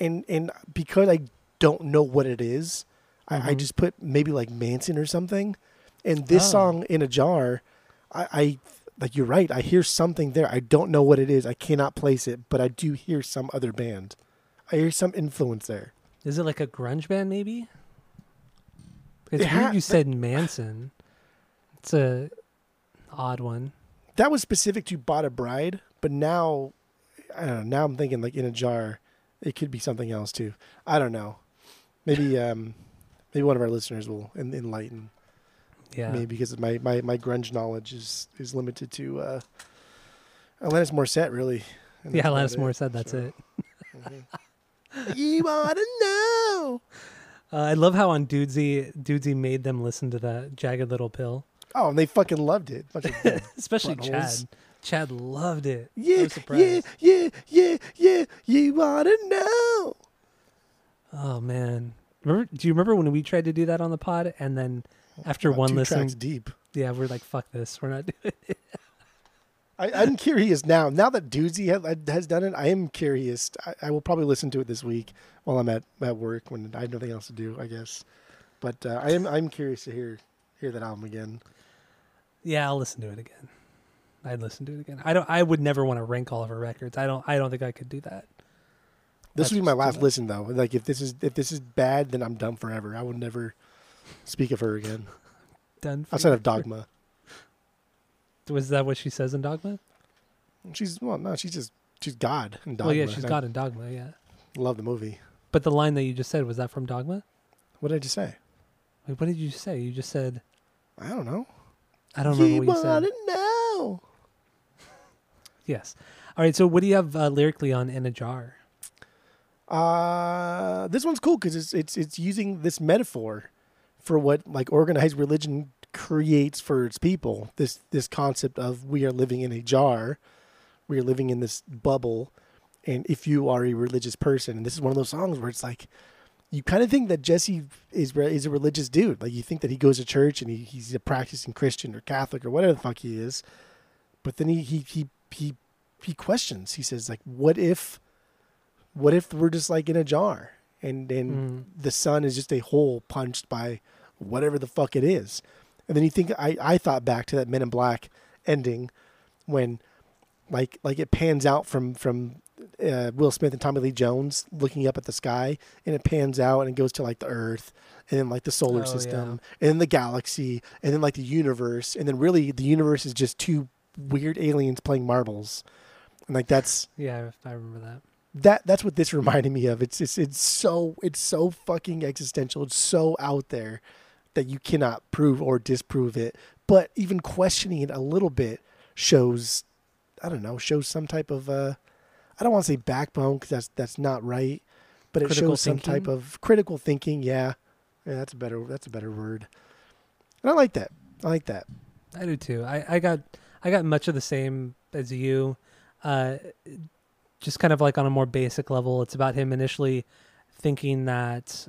and and because I don't know what it is, I, I Mhm. just put maybe like Manson or something. And this Oh. song in a jar, I, I like you're right. I hear something there. I don't know what it is. I cannot place it, but I do hear some other band. I hear some influence there. Is it like a grunge band, maybe? It's It weird you said Manson. It's a odd one. That was specific to Bought a Bride, but now I don't know. Now I'm thinking like in a jar, it could be something else too. I don't know. Maybe um, maybe one of our listeners will enlighten Yeah. because my, my, my grunge knowledge is is limited to uh, Alanis Morissette really. And Yeah, Alanis Morissette. That's so. it. Mhm. *laughs* you wanna know? Uh, I love how on Dudesy, Dudesy made them listen to that Jagged Little Pill, Oh, and they fucking loved it. *laughs* Especially Buttholes. Chad. Chad loved it. Yeah, yeah, yeah, yeah, yeah. You wanna know? Oh man, remember? Do you remember when we tried to do that on the pod, and then after About one two listen, tracks deep. yeah, we're like, "Fuck this, we're not *laughs* doing." it. I, I'm curious now. Now that Dudesy ha- has done it, I am curious. I, I will probably listen to it this week while I'm at, at work when I have nothing else to do. I guess, but uh, I am I'm curious to hear hear that album again. Yeah, I'll listen to it again. I'd listen to it again. I don't. I would never want to rank all of her records. I don't. I don't think I could do that. This That's would be my last listen though. Like if this is if this is bad, then I'm done forever. I would never speak of her again *laughs* Done. outside of Dogma. Was that what she says in Dogma? She's well, no, she's just she's God in Dogma. Well, yeah, she's God in Dogma. Yeah, Love the movie. but the line that you just said was that from Dogma? What did I just say? Wait, what did you say? You just said. I don't know. I don't remember what you said. wanna know? *laughs* Yes. All right. So, what do you have uh, lyrically on "In a Jar"? Uh, this one's cool because it's it's it's using this metaphor for what like organized religion creates for its people. This this concept of we are living in a jar, we are living in this bubble, and if you are a religious person, and this is one of those songs where it's like. You kind of think that Jesse is is a religious dude. Like you think that he goes to church and he, he's a practicing Christian or Catholic or whatever the fuck he is. But then he he he he, he questions. He says like, "What if what if we're just like in a jar and and Mm. the sun is just a hole punched by whatever the fuck it is and then you think i i thought back to that men in black ending when like like it pans out from from uh, will smith and tommy lee jones looking up at the sky and it pans out and it goes to like the earth and then like the solar Oh, system and then the galaxy and then like the universe and then really the universe is just two weird aliens playing marbles and like that's Yeah, I remember that. that that's what this reminded me of. It's it's it's so it's so fucking existential. It's so out there that you cannot prove or disprove it. But even questioning it a little bit shows, I don't know, shows some type of uh, I don't want to say backbone because that's that's not right, but it Critical shows some type of critical thinking. Yeah, yeah, that's a better that's a better word. And I like that. I like that. I do too. I, I got I got much of the same as you. Uh, just kind of like on a more basic level. It's about him initially thinking that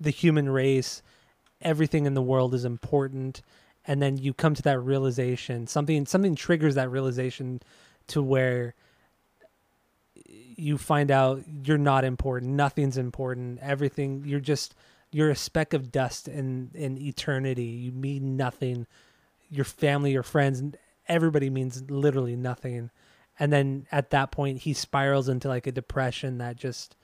the human race, everything in the world is important, and then you come to that realization. Something something triggers that realization to where you find out you're not important. Nothing's important. Everything you're just you're a speck of dust in in eternity. You mean nothing. Your family, your friends, everybody means literally nothing. And then at that point, he spirals into like a depression that just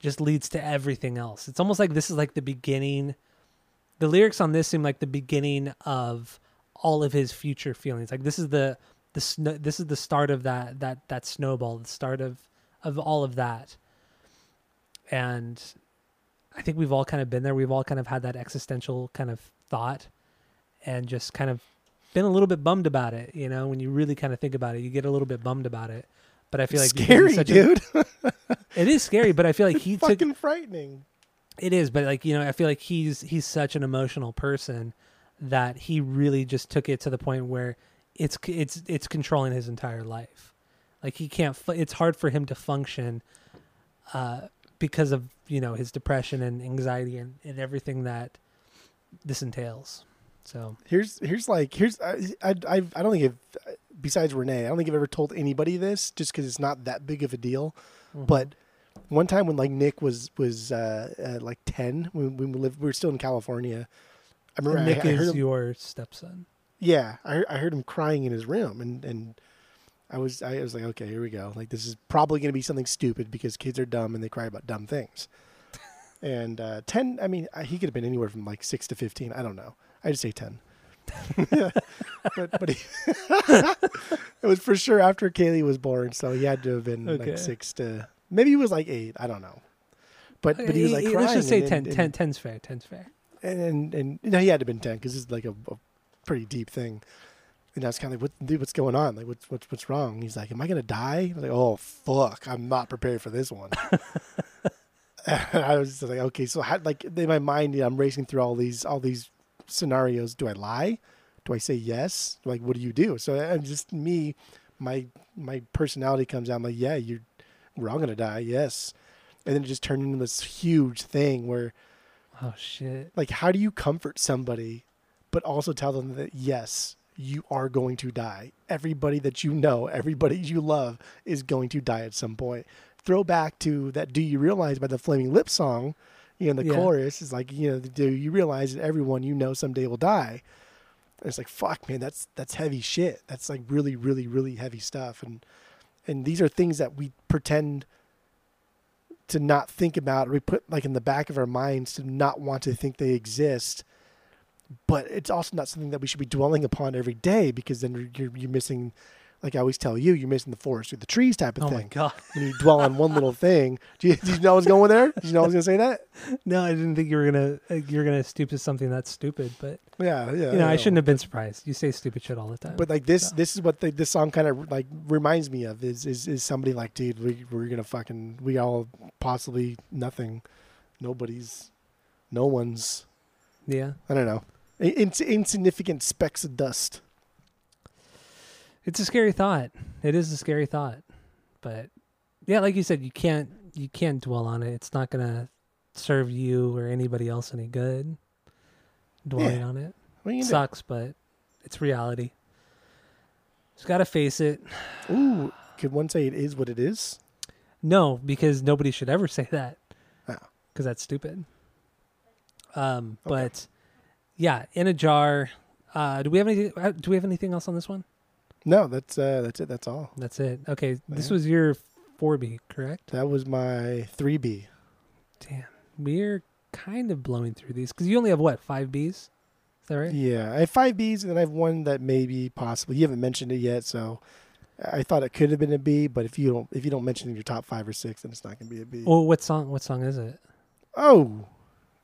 just leads to everything else. It's almost like this is like the beginning. The lyrics on this seem like the beginning of all of his future feelings. Like this is the the this is the start of that that that snowball, the start of of all of that. And I think we've all kind of been there. We've all kind of had that existential kind of thought and just kind of been a little bit bummed about it, you know, when you really kind of think about it, you get a little bit bummed about it. But I feel like because scary, such a- dude. *laughs* it is scary, but I feel like he took Fucking frightening. It is, but like you know, I feel like he's he's such an emotional person that he really just took it to the point where it's it's it's controlling his entire life. Like he can't. It's hard for him to function uh, because of you know his depression and anxiety and, and everything that this entails. So Here's here's like here's I I I don't think I've besides Renee I don't think I've ever told anybody this just because it's not that big of a deal. mhm. But one time when like Nick was was uh, uh like ten when, when we lived we were still in California. I remember I, Nick I is him, your stepson. yeah I heard, I heard him crying in his room and and I was I was like okay here we go like this is probably going to be something stupid because kids are dumb and they cry about dumb things. *laughs* and uh, ten I mean uh, he could have been anywhere from like six to fifteen I don't know I just say ten. *laughs* but but he, *laughs* it was for sure after Kaylee was born, so he had to have been Okay. like six to maybe he was like eight. I don't know. But but he was like crying. Let's just say and, 10, and, 10 10's fair. Ten's fair. and and, and you know, he had to have been ten because it's like a, a pretty deep thing. And I was kind of like, "What, dude? What's going on? Like, what's what's what's wrong?" He's like, "Am I gonna die?" I was like, "Oh fuck, I'm not prepared for this one." And *laughs* *laughs* I was just like, "Okay, so how, like in my mind, I'm racing through all these all these scenarios. Do I lie? Do I say yes? Like, what do you do?" So I'm just me, my my personality comes out. I'm like, "Yeah, you, we're all gonna die. Yes." And then it just turned into this huge thing where Oh shit. like how do you comfort somebody but also tell them that yes you are going to die everybody that you know everybody you love is going to die at some point throw back to that do you realize by the flaming lip song you know the Yeah. chorus is like you know do you realize that everyone you know someday will die and it's like fuck man that's that's heavy shit that's like really really really heavy stuff and and these are things that we pretend to not think about. We put like in the back of our minds to not want to think they exist. But it's also not something that we should be dwelling upon every day because then you're, you're missing like I always tell you you're missing the forest or the trees type of Oh my thing god. when you dwell on one little thing do you, *laughs* did you know I was going there did you know I was going to say that *laughs* No, I didn't think you were gonna you were gonna stoop to something that's stupid, but yeah yeah you know, I shouldn't have been surprised. You say stupid shit all the time. but like this So. this is what the, this song kind of like reminds me of is is, is somebody like dude we, we're gonna fucking we all possibly nothing nobody's no one's yeah, I don't know. In- insignificant specks of dust. It's a scary thought. It is a scary thought, but yeah, like you said, you can't you can't dwell on it. It's not gonna serve you or anybody else any good. Dwelling Yeah. on it What are you gonna sucks, but it's reality. Just gotta face it. Ooh, could one say it is what it is? No, because nobody should ever say that. Oh. Because that's stupid. Um, Okay. but yeah, in a jar. Uh, do we have any? uh, Do we have anything else on this one? No, that's uh, that's it. That's all. That's it. Okay, this was your four B, correct? That was my three B. Damn, we're kind of blowing through these because you only have what five Bs? Is that right? Yeah, I have five Bs, and then I have one that maybe possibly you haven't mentioned it yet. So I thought it could have been a B, but if you don't if you don't mention it in your top five or six, then it's not going to be a B. Well, what song? What song is it? Oh,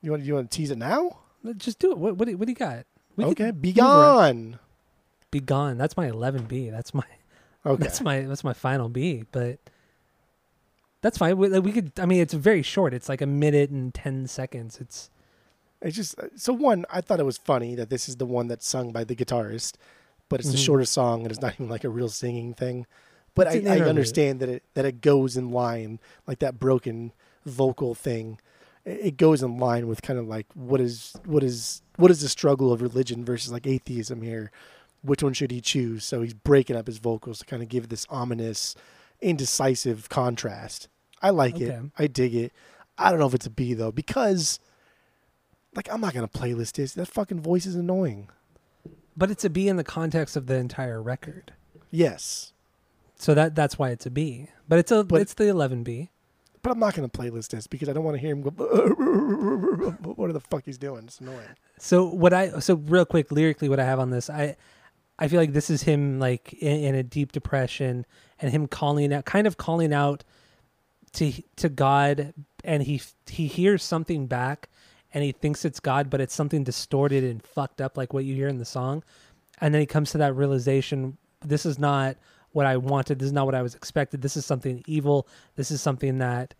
you want you want to tease it now? Just do it. What? What? do- What do you got? We could okay, be move around. gone. Be gone. That's my eleven B. That's my. *laughs* Okay, That's my that's my final B, but that's fine. We, we could. I mean, it's very short. It's like a minute and ten seconds. It's It's just so one. I thought it was funny that this is the one that's sung by the guitarist, but it's the Mhm. shortest song and it's not *laughs* even like a real singing thing. But I, I understand that it that it goes in line like that broken vocal thing. It goes in line with kind of like what is what is what is the struggle of religion versus like atheism here. Which one should he choose? So he's breaking up his vocals to kind of give this ominous, indecisive contrast. I like it. I dig it. I don't know if it's a B though because like I'm not gonna playlist this. That fucking voice is annoying. but it's a B in the context of the entire record. Yes, So that that's why it's a B. But it's a But- it's the eleven B. but I'm not gonna playlist this because I don't want to hear him go. *laughs* What the fuck he's doing? It's annoying. So what I so real quick lyrically, what I have on this, I I feel like this is him like in, in a deep depression and him calling out, kind of calling out to to God, and he he hears something back, and he thinks it's God, but it's something distorted and fucked up, like what you hear in the song, and then he comes to that realization: this is not what I wanted. This is not what I was expected. This is something evil. This is something that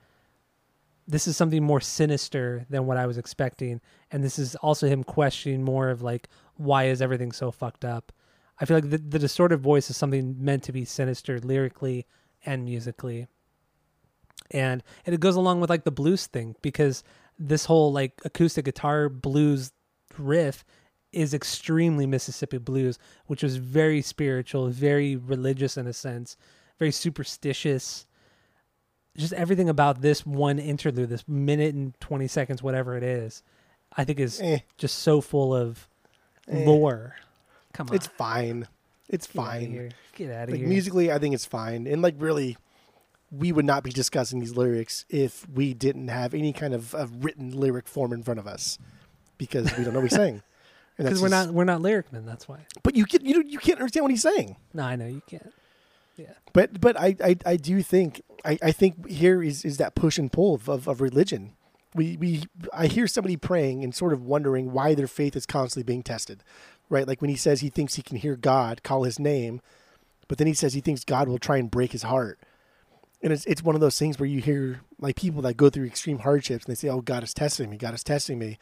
this is something more sinister than what I was expecting. And this is also him questioning more of like, why is everything so fucked up? I feel like the, the distorted voice is something meant to be sinister lyrically and musically. And and it goes along with like the blues thing because this whole like acoustic guitar blues riff is extremely Mississippi blues, which was very spiritual, very religious in a sense, very superstitious. Just everything about this one interlude, this minute and 20 seconds, whatever it is, I think is Eh, just so full of Eh. lore. Come on. it's fine. It's Get fine. here. Get out of Like here. musically, I think it's fine. And like really, we would not be discussing these lyrics if we didn't have any kind of, of written lyric form in front of us, because we don't know what he's saying. *laughs* Because we're not we're not lyric men. That's why. But you can you you can't understand what he's saying. No, I know you can't. Yeah. But but I I, I do think I, I think here is, is that push and pull of, of, of religion. We we I hear somebody praying and sort of wondering why their faith is constantly being tested. Right? Like when he says he thinks he can hear God call his name, but then he says he thinks God will try and break his heart. And it's it's one of those things where you hear like people that go through extreme hardships and they say, "Oh, God is testing me. God is testing me."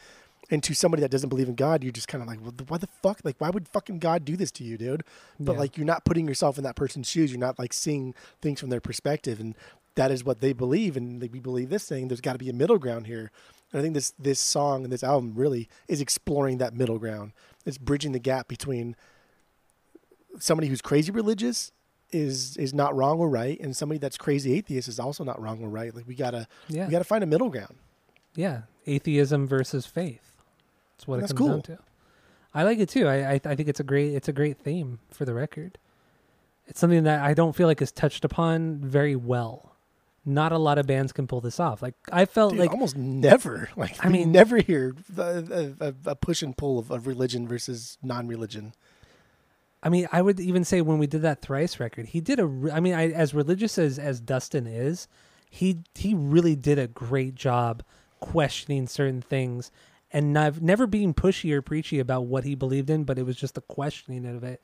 And to somebody that doesn't believe in God, you're just kind of like, well, why the fuck? Like, why would fucking God do this to you, dude? But Yeah. like, you're not putting yourself in that person's shoes. You're not like seeing things from their perspective, and that is what they believe. And like, we believe this thing. There's got to be a middle ground here. And I think this this song and this album really is exploring that middle ground. It's bridging the gap between somebody who's crazy religious is is not wrong or right, and somebody that's crazy atheist is also not wrong or right. Like we gotta Yeah. we gotta find a middle ground. Yeah, atheism versus faith. That's what it comes down cool. to. I like it too. I, I I think it's a great it's a great theme for the record. It's something that I don't feel like is touched upon very well. Not a lot of bands can pull this off. Like I felt Dude, like almost never. *laughs* Like I mean- never hear a, a, a push and pull of, of religion versus non-religion. I mean, I would even say when we did that thrice record, he did a. I mean, I, as religious as as Dustin is, he he really did a great job questioning certain things and not, never being pushy or preachy about what he believed in, but it was just the questioning of it.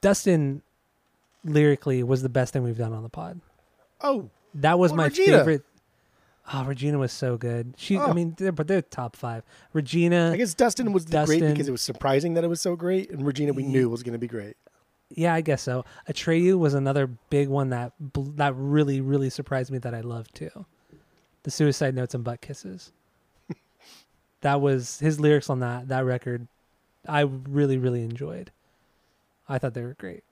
Dustin lyrically was the best thing we've done on the pod. Oh, That was Well, my Regina. favorite. Oh, Regina was so good. She, I Oh. mean, they're, but they're top five. Regina, I guess Dustin was the great because it was surprising that it was so great, and Regina we knew was going to be great. Yeah, I guess so. Atreyu was another big one that that really really surprised me that I loved too. The Suicide Notes and Butt Kisses. *laughs* that was his lyrics on that that record. I really really enjoyed. I thought they were great.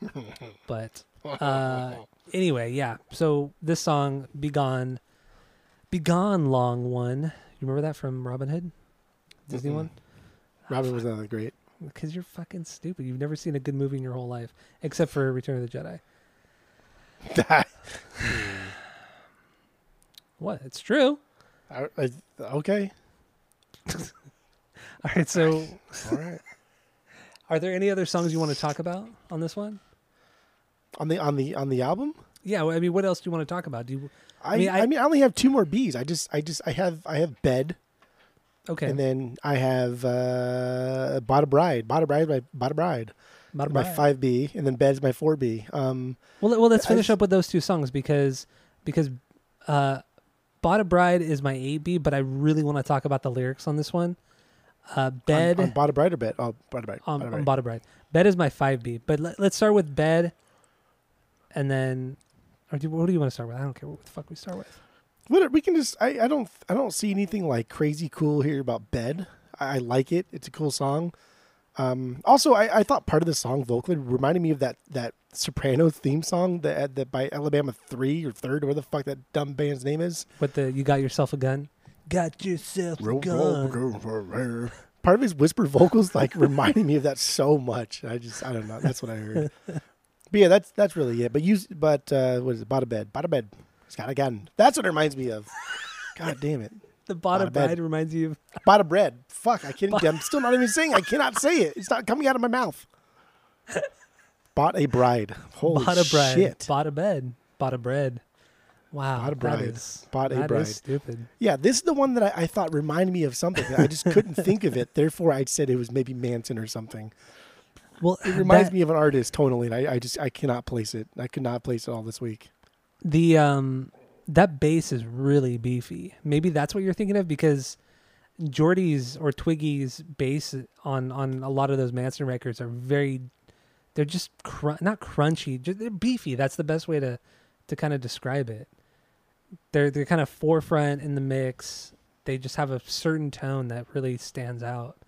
*laughs* but uh, anyway, yeah. So this song, "Be Gone," "Be Gone," long one. You remember that from Robin Hood, Disney Mm-mm. one? Robin was not that great. Because you're fucking stupid. You've never seen a good movie in your whole life, except for Return of the Jedi. *sighs* What? It's true. I- I- okay, *laughs* All right. So, all right. *laughs* are there any other songs you want to talk about on this one? On the on the on the album, Yeah. well, I mean, what else do you want to talk about? Do you? I, mean, I, I- mean, I only have two more B's. I just I just I have I have bed, Okay. and then I have uh, bought a bride, bought a bride, is my bought a bride, Bada my five B, and then bed's my four B. Um, Well, well, let's finish just- up with those two songs because because uh, "Bought a Bride" is my eight B, but I really want to talk about the lyrics on this one. Uh, "Bed" on, on bought a bride or bed? Oh, bought a bride. on, bought a on bride. Bought a Bride. "Bed" is my five B, but let, let's start with "Bed," and then or do, what do you want to start with? I don't care what the fuck we start with. What we can just I, I don't I don't see anything like crazy cool here about bed. I, I like it. It's a cool song. Um, also, I, I thought part of the song vocally reminded me of that that Sopranos theme song that that by Alabama Three or Third or the fuck that dumb band's name is. What the you got yourself a gun? Got yourself a gun. Part of his whispered vocals like reminding me of that so much. I just I don't know. That's what I heard. *laughs* but yeah, that's that's really it. But you but uh, what is it? Bought a bed. Bought a bed. It's got a gun. That's what it reminds me of. God damn it. *laughs* The bottom Bought a bed. reminds you of *laughs* Bought a bread. Fuck, I can't. I'm still not even saying. I cannot say it. It's not coming out of my mouth. Bought a bride. Holy bought a bride, shit. bought a bed, bought a bread. Wow, Bought a bride. is- Bought a bride. stupid. Yeah, this is the one that I, I thought reminded me of something. I just couldn't think of it. Therefore, I said it was maybe Manson or something. Well, It reminds that- me of an artist tonally, and I, I just I cannot place it. I could not place it all this week. the um that bass is really beefy. Maybe that's what you're thinking of because Jeordie's or Twiggy's bass on on a lot of those Manson records are very they're just cr- not crunchy, just they're beefy. That's the best way to to kind of describe it. They're they're kind of forefront in the mix. They just have a certain tone that really stands out.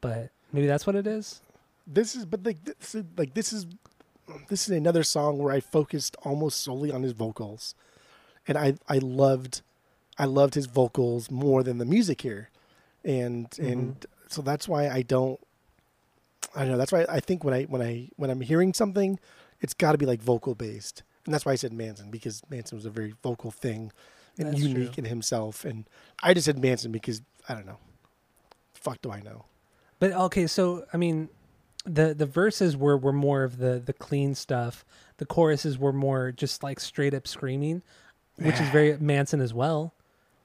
But maybe that's what it is. This is, but like this is, like this is this is another song where I focused almost solely on his vocals, and I I loved I loved his vocals more than the music here, and mm-hmm. and so that's why I don't I don't know that's why I think when I when I when I'm hearing something, it's got to be like vocal based, and that's why I said Manson because Manson was a very vocal thing and That's unique true. in himself, and I just said Manson because I don't know, fuck do I know. But okay, so I mean, the the verses were were more of the the clean stuff. The choruses were more just like straight up screaming, which is very Manson as well.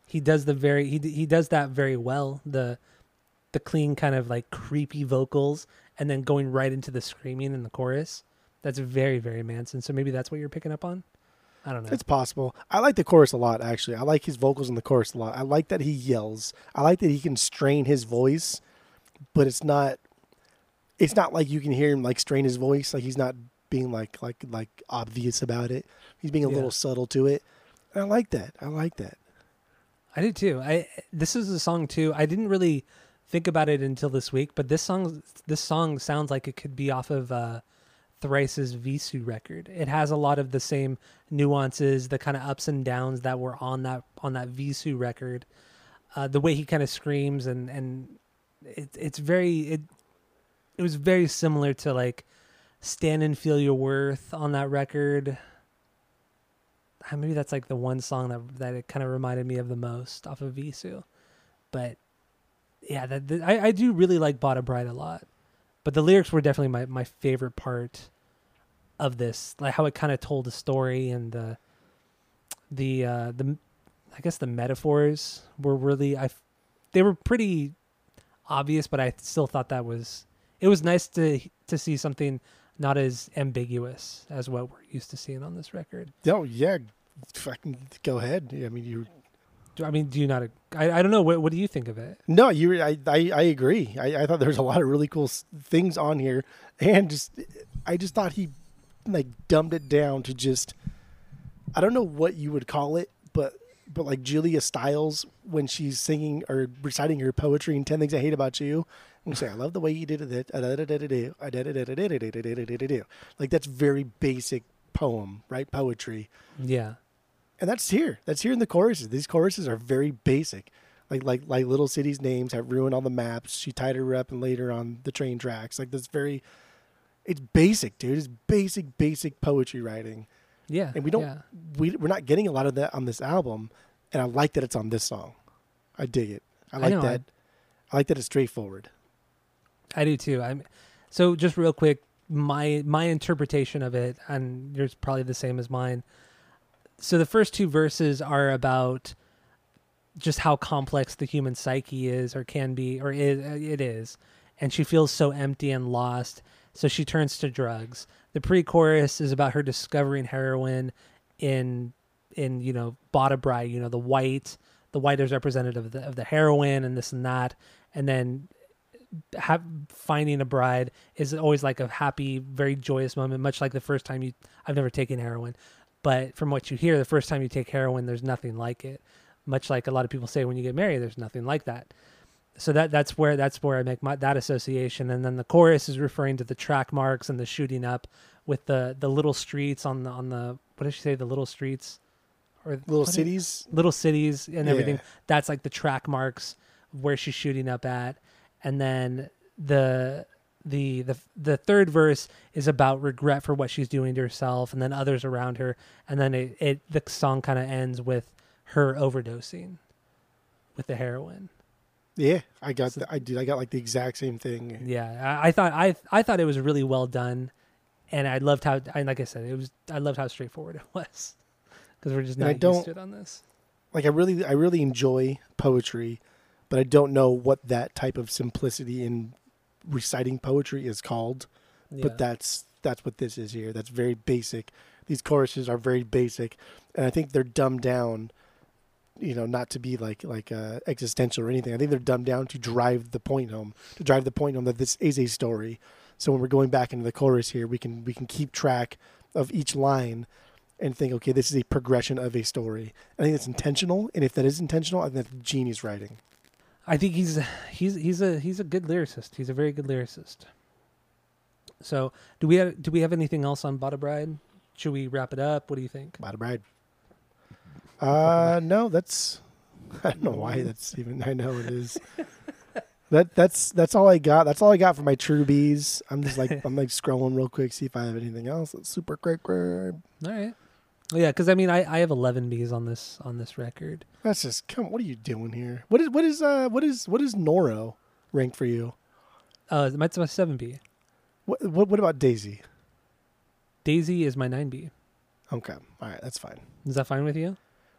He does the very he he does that very well. The the clean kind of like creepy vocals and then going right into the screaming in the chorus. That's very very Manson. So maybe that's what you're picking up on. I don't know. It's possible. I like the chorus a lot, actually. I like his vocals in the chorus a lot. I like that he yells. I like that he can strain his voice, but it's not. It's not like you can hear him like strain his voice. Like he's not being like like like obvious about it. He's being a Yeah. little subtle to it. And I like that. I like that. I did too. I this is a song too. I didn't really think about it until this week, but this song this song sounds like it could be off of uh Thrice's Vheissu record. It has a lot of the same nuances, the kind of ups and downs that were on that on that Vheissu record. Uh, the way he kind of screams and and it, it's very it it was very similar to like Stand and Feel Your Worth on that record. Uh, Maybe that's like the one song that that it kind of reminded me of the most off of Vheissu. But yeah, that, I I do really like Bought Bride a lot. But the lyrics were definitely my, my favorite part of this, like how it kind of told the story and the the uh, the I guess the metaphors were really i they were pretty obvious, but I still thought that was it was nice to to see something not as ambiguous as what we're used to seeing on this record. Oh yeah, fucking go ahead. I mean, you. I mean, do you not? I, I don't know. What what do you think of it? No, you. I. I, I agree. I, I thought there was a lot of really cool things on here, and just I just thought he like dumbed it down to just I don't know what you would call it, but but like Julia Stiles when she's singing or reciting her poetry in Ten Things I Hate About You, and say I love the way you did it. Like that's very basic poem, right? Poetry. Yeah, and that's here. That's here in the choruses. These choruses are very basic. Like like like little cities' names have ruined all the maps. She tied her up and laid her on the train tracks. Like that's very. It's basic, dude. It's basic, basic poetry writing, yeah. and we don't. Yeah. We we're not getting a lot of that on this album, and I like that it's on this song. I dig it. I I like know, that. I like that it's straightforward. I do too. I'm so just real quick. My my interpretation of it, and yours probably the same as mine. So the first two verses are about just how complex the human psyche is, or can be, or is, it is, and she feels so empty and lost. So she turns to drugs. The pre-chorus is about her discovering heroin in in you know Bada Bri, you know the white, the white is representative of the, of the heroin and this and that, and then have, finding a bride is always like a happy, very joyous moment, much like the first time you. I've never taken heroin, but from what you hear, the first time you take heroin, there's nothing like it. Much like a lot of people say when you get married, there's nothing like that. So that that's where that's where I make my that association, and then the chorus is referring to the track marks and the shooting up with the the little streets on the on the what did she say the little streets or Little cities. little cities and everything. Yeah. That's like the track marks where she's shooting up at, and then the the the the third verse is about regret for what she's doing to herself and then others around her, and then it, it the song kind of ends with her overdosing with the heroin. Yeah, I got. So- the, I did. I got like the exact same thing. Yeah, I, I thought I I thought it was really well done, and I loved how I like I said it was I loved how straightforward it *laughs* was because we're just not used to it on this. like I really I really enjoy poetry, but I don't know what that type of simplicity in reciting poetry is called. Yeah. but that's that's what this is here. That's very basic. These choruses are very basic, and I think they're dumbed down. You know, not to be like like uh, existential or anything. I think they're dumbed down to drive the point home, to drive the point home that this is a story. So when we're going back into the chorus here, we can we can keep track of each line and think, okay, this is a progression of a story. I think that's intentional, and if that is intentional, I think that's genius writing. I think he's he's he's a he's a good lyricist. He's a very good lyricist. So, do we have do we have anything else on Bada Bride? Should we wrap it up? What do you think? Bada bride. Uh, no, that's. *laughs* I don't know why that's even. I know it is. *laughs* That that's that's all I got. That's all I got for my true bees. I'm just like *laughs* I'm like scrolling real quick, see if I have anything else. It's super quick. All right. Yeah, because I mean, I, I have 11 Bs on this on this record. That's just come. What are you doing here? What is what is uh what is what is Noro ranked for you? Uh, that's my 7B. What what, what about Daisy? Daisy is my 9B. Okay, all right, that's fine. Is that fine with you?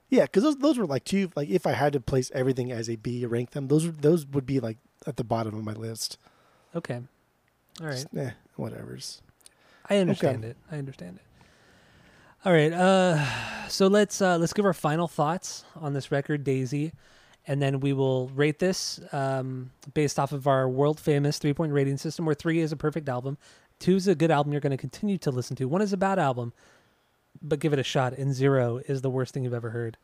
Yeah, because those those were like two. Like if I had to place everything as a B, rank them. Those those would be like at the bottom of my list. Okay. All right. Just, eh, whatever's. I understand it. I understand it. All right. Uh, so let's uh, let's give our final thoughts on this record, Daisy, and then we will rate this um, based off of our world famous three point rating system, where three is a perfect album, two is a good album you're going to continue to listen to, one is a bad album, but give it a shot, and zero is the worst thing you've ever heard.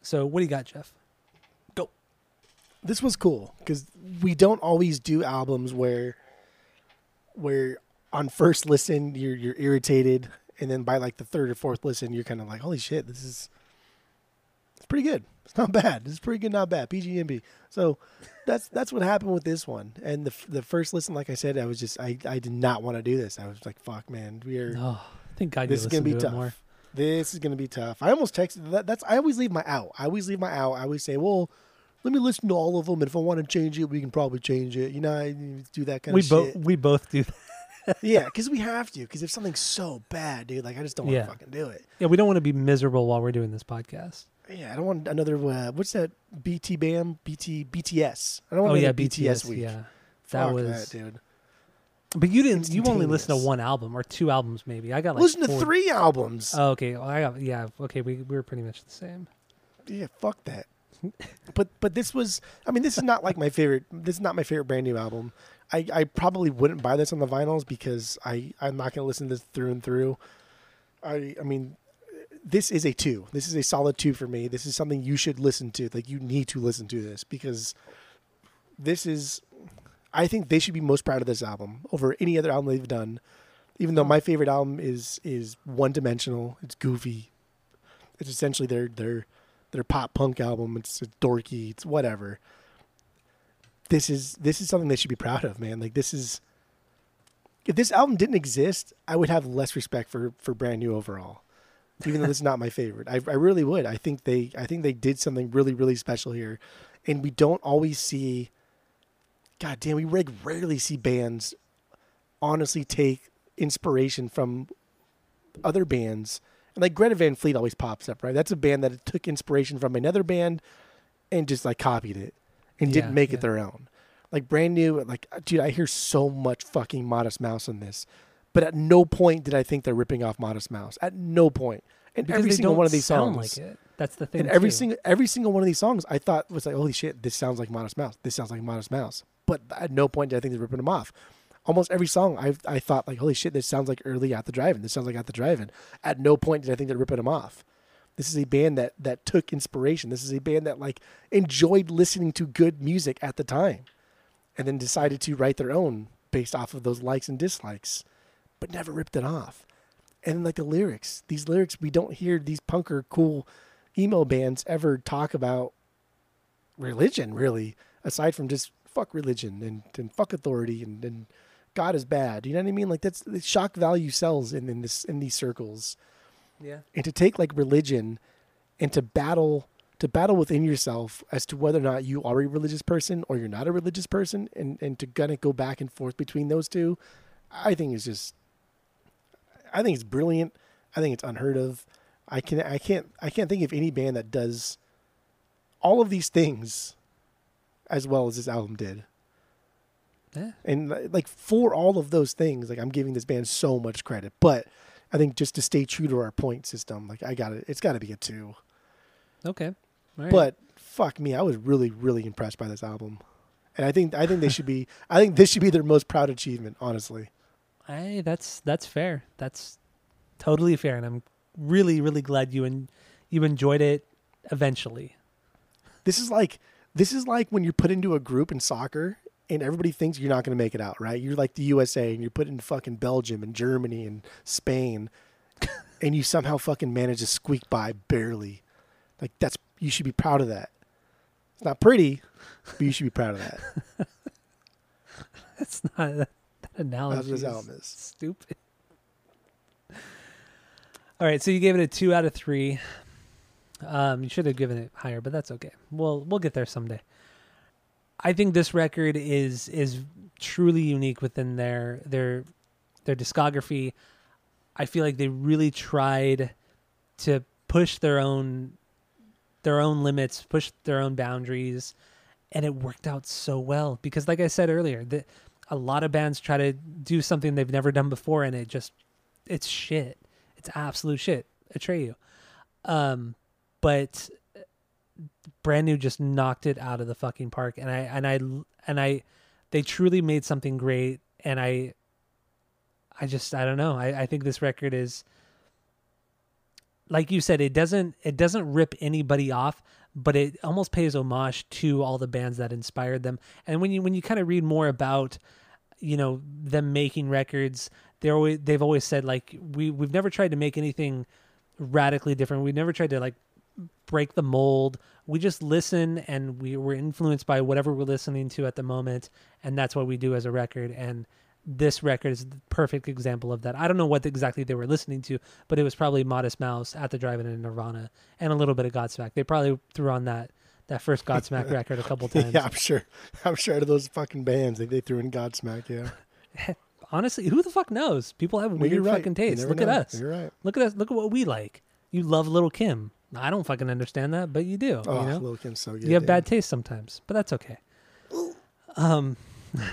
So what do you got, Jeff? Go. This was cool because we don't always do albums where where on first listen you're you're irritated and then by like the third or fourth listen you're kind of like holy shit this is it's pretty good it's not *laughs* bad It's pretty good not bad pgmb so that's that's what happened with this one and the the first listen like i said i was just i i did not want to do this i was like fuck man we are Oh, thank God this is gonna be to tough more. this is gonna be tough. I almost texted that. That's I always leave my out. I always leave my out. I always say, well, let me listen to all of them, and if I want to change it, we can probably change it. You know, I do that kind We of both shit. we both do. That. Yeah, because we have to. Because if something's so bad, dude, like I just don't want to Yeah. fucking do it. Yeah, we don't want to be miserable while we're doing this podcast. Yeah, I don't want another. Uh, what's that? BT Bam, BT BTS. I don't want Oh yeah, another BTS, week. Yeah, that Fuck was. that, dude. But you didn't. You only listened to Instantaneous. one album or two albums, maybe. I got like Listen to three albums. Oh, okay. Well, I got yeah. Okay, we we were pretty much the same. yeah, fuck that. *laughs* but but this was I mean this is not like my favorite this is not my favorite brand new album. I, I probably wouldn't buy this on the vinyls because I I'm not going to listen to this through and through. I I mean this is a 2. This is a solid 2 for me. This is something you should listen to. Like you need to listen to this because this is I think they should be most proud of this album over any other album they've done. Even though my favorite album is is one dimensional, it's goofy. It's essentially their their their pop punk album. It's, it's dorky. It's whatever. This is this is something they should be proud of, man. Like this is. If this album didn't exist, I would have less respect for for brand new overall. Even though this is not my favorite, I, I really would. I think they I think they did something really really special here, and we don't always see. God damn, we rarely see bands honestly take inspiration from other bands. And like Greta Van Fleet always pops up, right? That's a band that took inspiration from another band and just like copied it and Yeah, didn't make yeah. it their own. Like brand new, like uh, dude, I hear so much fucking Modest Mouse in this, but at no point did I think they're ripping off Modest Mouse. At no. And Because every they single don't one of these sound songs, like it. That's the thing. and every too. single every single one of these songs, I thought was like, holy shit, this sounds like Modest Mouse. This sounds like Modest Mouse. But at no point did I think they're ripping them off. Almost every song, I I thought like, holy shit, this sounds like early at the drive-in. This sounds like at the drive-in. At no point did I think they're ripping them off. This is a band that that took inspiration. This is a band that like enjoyed listening to good music at the time, and then decided to write their own based off of those likes and dislikes, but never ripped it off. And like the lyrics, these lyrics we don't hear these punker cool emo bands ever talk about religion really, aside from just fuck religion and, and fuck authority and, and God is bad. You know what I mean? Like that's the shock value sells in, in this in these circles Yeah. and to take like religion and to battle to battle within yourself as to whether or not you are a religious person or you're not a religious person and and to kind of go back and forth between those two i think is just i think it's brilliant i think it's unheard of i can i can't i can't think of any band that does all of these things as well as this album did Yeah. And like for all of those things, like I'm giving this band so much credit. But I think just to stay true to our point system, like I got it. It's got to be a two. Okay. Right. But fuck me, I was really, really impressed by this album. And I think I think they should be. I think this should be their most proud achievement. Honestly, Hey, that's that's fair. That's totally fair, and I'm really really glad you and you enjoyed it eventually. this is like this is like when you're put into a group in soccer and everybody thinks you're not going to make it out, right? You're like the USA and you're put in fucking Belgium and Germany and Spain, *laughs* and you somehow fucking manage to squeak by barely. Like that's you should be proud of that. It's not pretty, but you should be proud of that. *laughs* That's not that, that analogy. That's what this is album is. Stupid. All right, so you gave it a two out of three. Um, you should have given it higher, but that's okay. We'll we'll get there someday. I think this record is is truly unique within their their their discography. I feel like they really tried to push their own their own limits, push their own boundaries, and it worked out so well because like I said earlier, the, a lot of bands try to do something they've never done before and it just it's shit. It's absolute shit. Atreyu. Um but brand new just knocked it out of the fucking park and I and I and I they truly made something great and I I just I don't know. I, I think this record is like you said, it doesn't it doesn't rip anybody off, but it almost pays homage to all the bands that inspired them. And when you when you kind of read more about you know them making records, they're always they've always said like we we've never tried to make anything radically different. We've never tried to like break the mold. We just listen and we were influenced by whatever we're listening to at the moment, and that's what we do as a record. And this record is the perfect example of that. I don't know what exactly they were listening to, but it was probably Modest Mouse at the Drive-In in Nirvana and a little bit of Godsmack. They probably threw on that that first Godsmack *laughs* record a couple times. Yeah, I'm sure. I'm sure out of those fucking bands, they, they threw in Godsmack. Yeah, *laughs* Honestly, who the fuck knows? People have weird right. fucking tastes. Look at us. You're right. Look at us. Look at what we like. You love Little Kim. I don't fucking understand that, but you do. Oh, you know, Lil Kim's so good. you have dude. bad taste sometimes, but that's okay. *gasps* Um,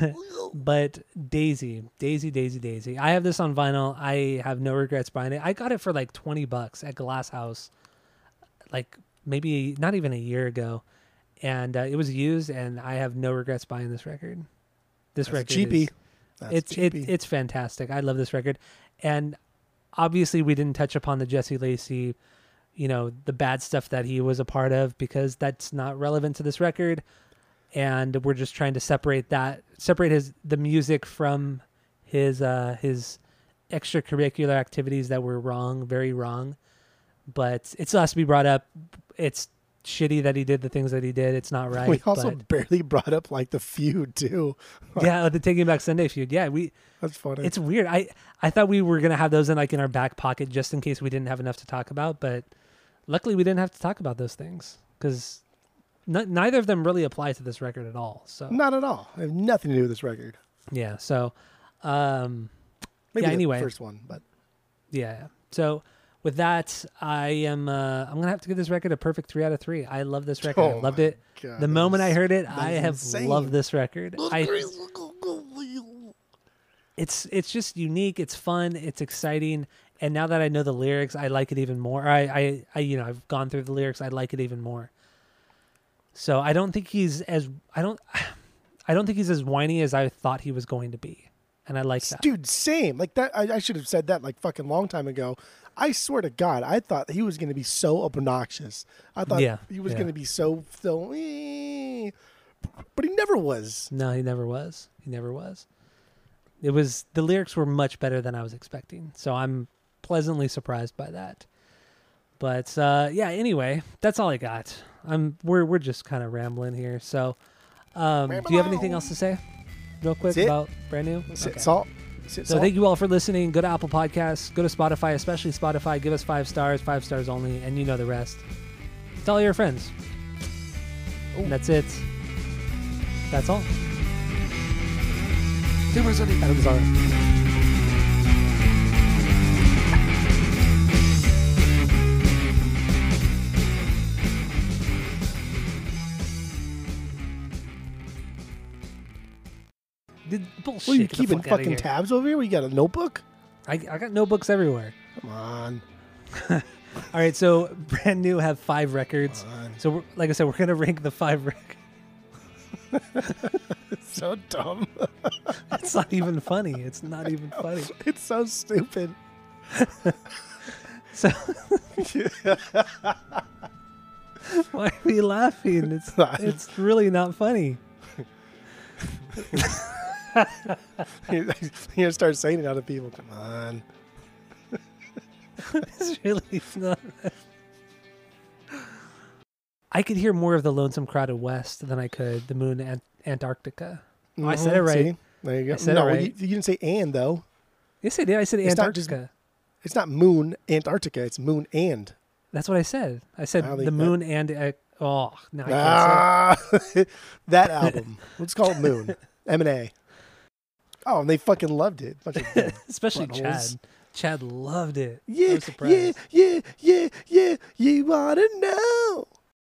*laughs* but Daisy, Daisy, Daisy, Daisy. I have this on vinyl. I have no regrets buying it. I got it for like twenty bucks at Glass House, like maybe not even a year ago, and uh, it was used. And I have no regrets buying this record. This That's record, cheapy. is- it's it, it's fantastic. I love this record, and obviously we didn't touch upon the Jesse Lacey, you know, the bad stuff that he was a part of because that's not relevant to this record, and we're just trying to separate that, separate his the music from his uh his extracurricular activities that were wrong, very wrong, but it still has to be brought up. It's shitty that he did the things that he did. It's not *laughs* right. we also but barely brought up like the feud too. *laughs* yeah, the Taking Back Sunday feud. Yeah, we That's funny. it's weird. I I thought we were gonna have those in like in our back pocket just in case we didn't have enough to talk about, but luckily we didn't have to talk about those things because n- neither of them really apply to this record at all. So Not at all. I have nothing to do with this record. yeah, so um, Maybe Yeah, the anyway. first one, but yeah. So with that, I am uh, I'm gonna have to give this record a perfect three out of three. I love this record. I Oh loved my it. God, The that moment I heard it, I have insane. loved this record. I it's it's just unique it's fun it's exciting and now that i know the lyrics i like it even more I, I i you know i've gone through the lyrics i like it even more so i don't think he's as i don't *sighs* i don't think he's as whiny as i thought he was going to be and i like that Dude, same. Like that. I, I should have said that like fucking long time ago. I swear to God, I thought he was going to be so obnoxious. I thought Yeah, he was yeah. going to be so so. But he never was. no he never was he never was it was the lyrics were much better than i was expecting. So i'm pleasantly surprised by that. But uh yeah anyway that's all i got. I'm we're we're just kind of rambling here. So um do you have anything else to say real quick That's it. about brand new? Sit Okay. salt. Sit so salt. thank you all for listening. Go to apple podcasts. Go to spotify especially spotify. Give us five stars five stars only and you know the rest. Tell your friends. That's it. That's all Zara. Did Bullshit. What are you keeping fuck fucking tabs over here? We got a notebook? I, I got notebooks everywhere. Come on. *laughs* All right, so brand new have five records. Come on. So we're, like I said, we're gonna *laughs* rank the five records. *laughs* So dumb. It's not even funny. It's not even funny. *laughs* it's so stupid. So *laughs* why are we laughing? It's it's really not funny. You're gonna start saying it out of people. Come on. It's really not. I could hear more of the Lonesome Crowded West than I could the Moon Ant- Antarctica. Oh, I said it right. see? There you go. I said it right. you, you didn't say and though. Yes, I did. I said It's not just- Antarctica. It's not moon Antarctica. It's moon and. That's what I said. I said I the think that- Moon and uh, oh, no, Ah, *laughs* that album. Let's call it Moon. *laughs* M and A. Oh, and they fucking loved it. Of. *laughs* Especially buttholes. Chad. Chad loved it. Yeah, yeah, yeah, yeah, yeah. You wanna know?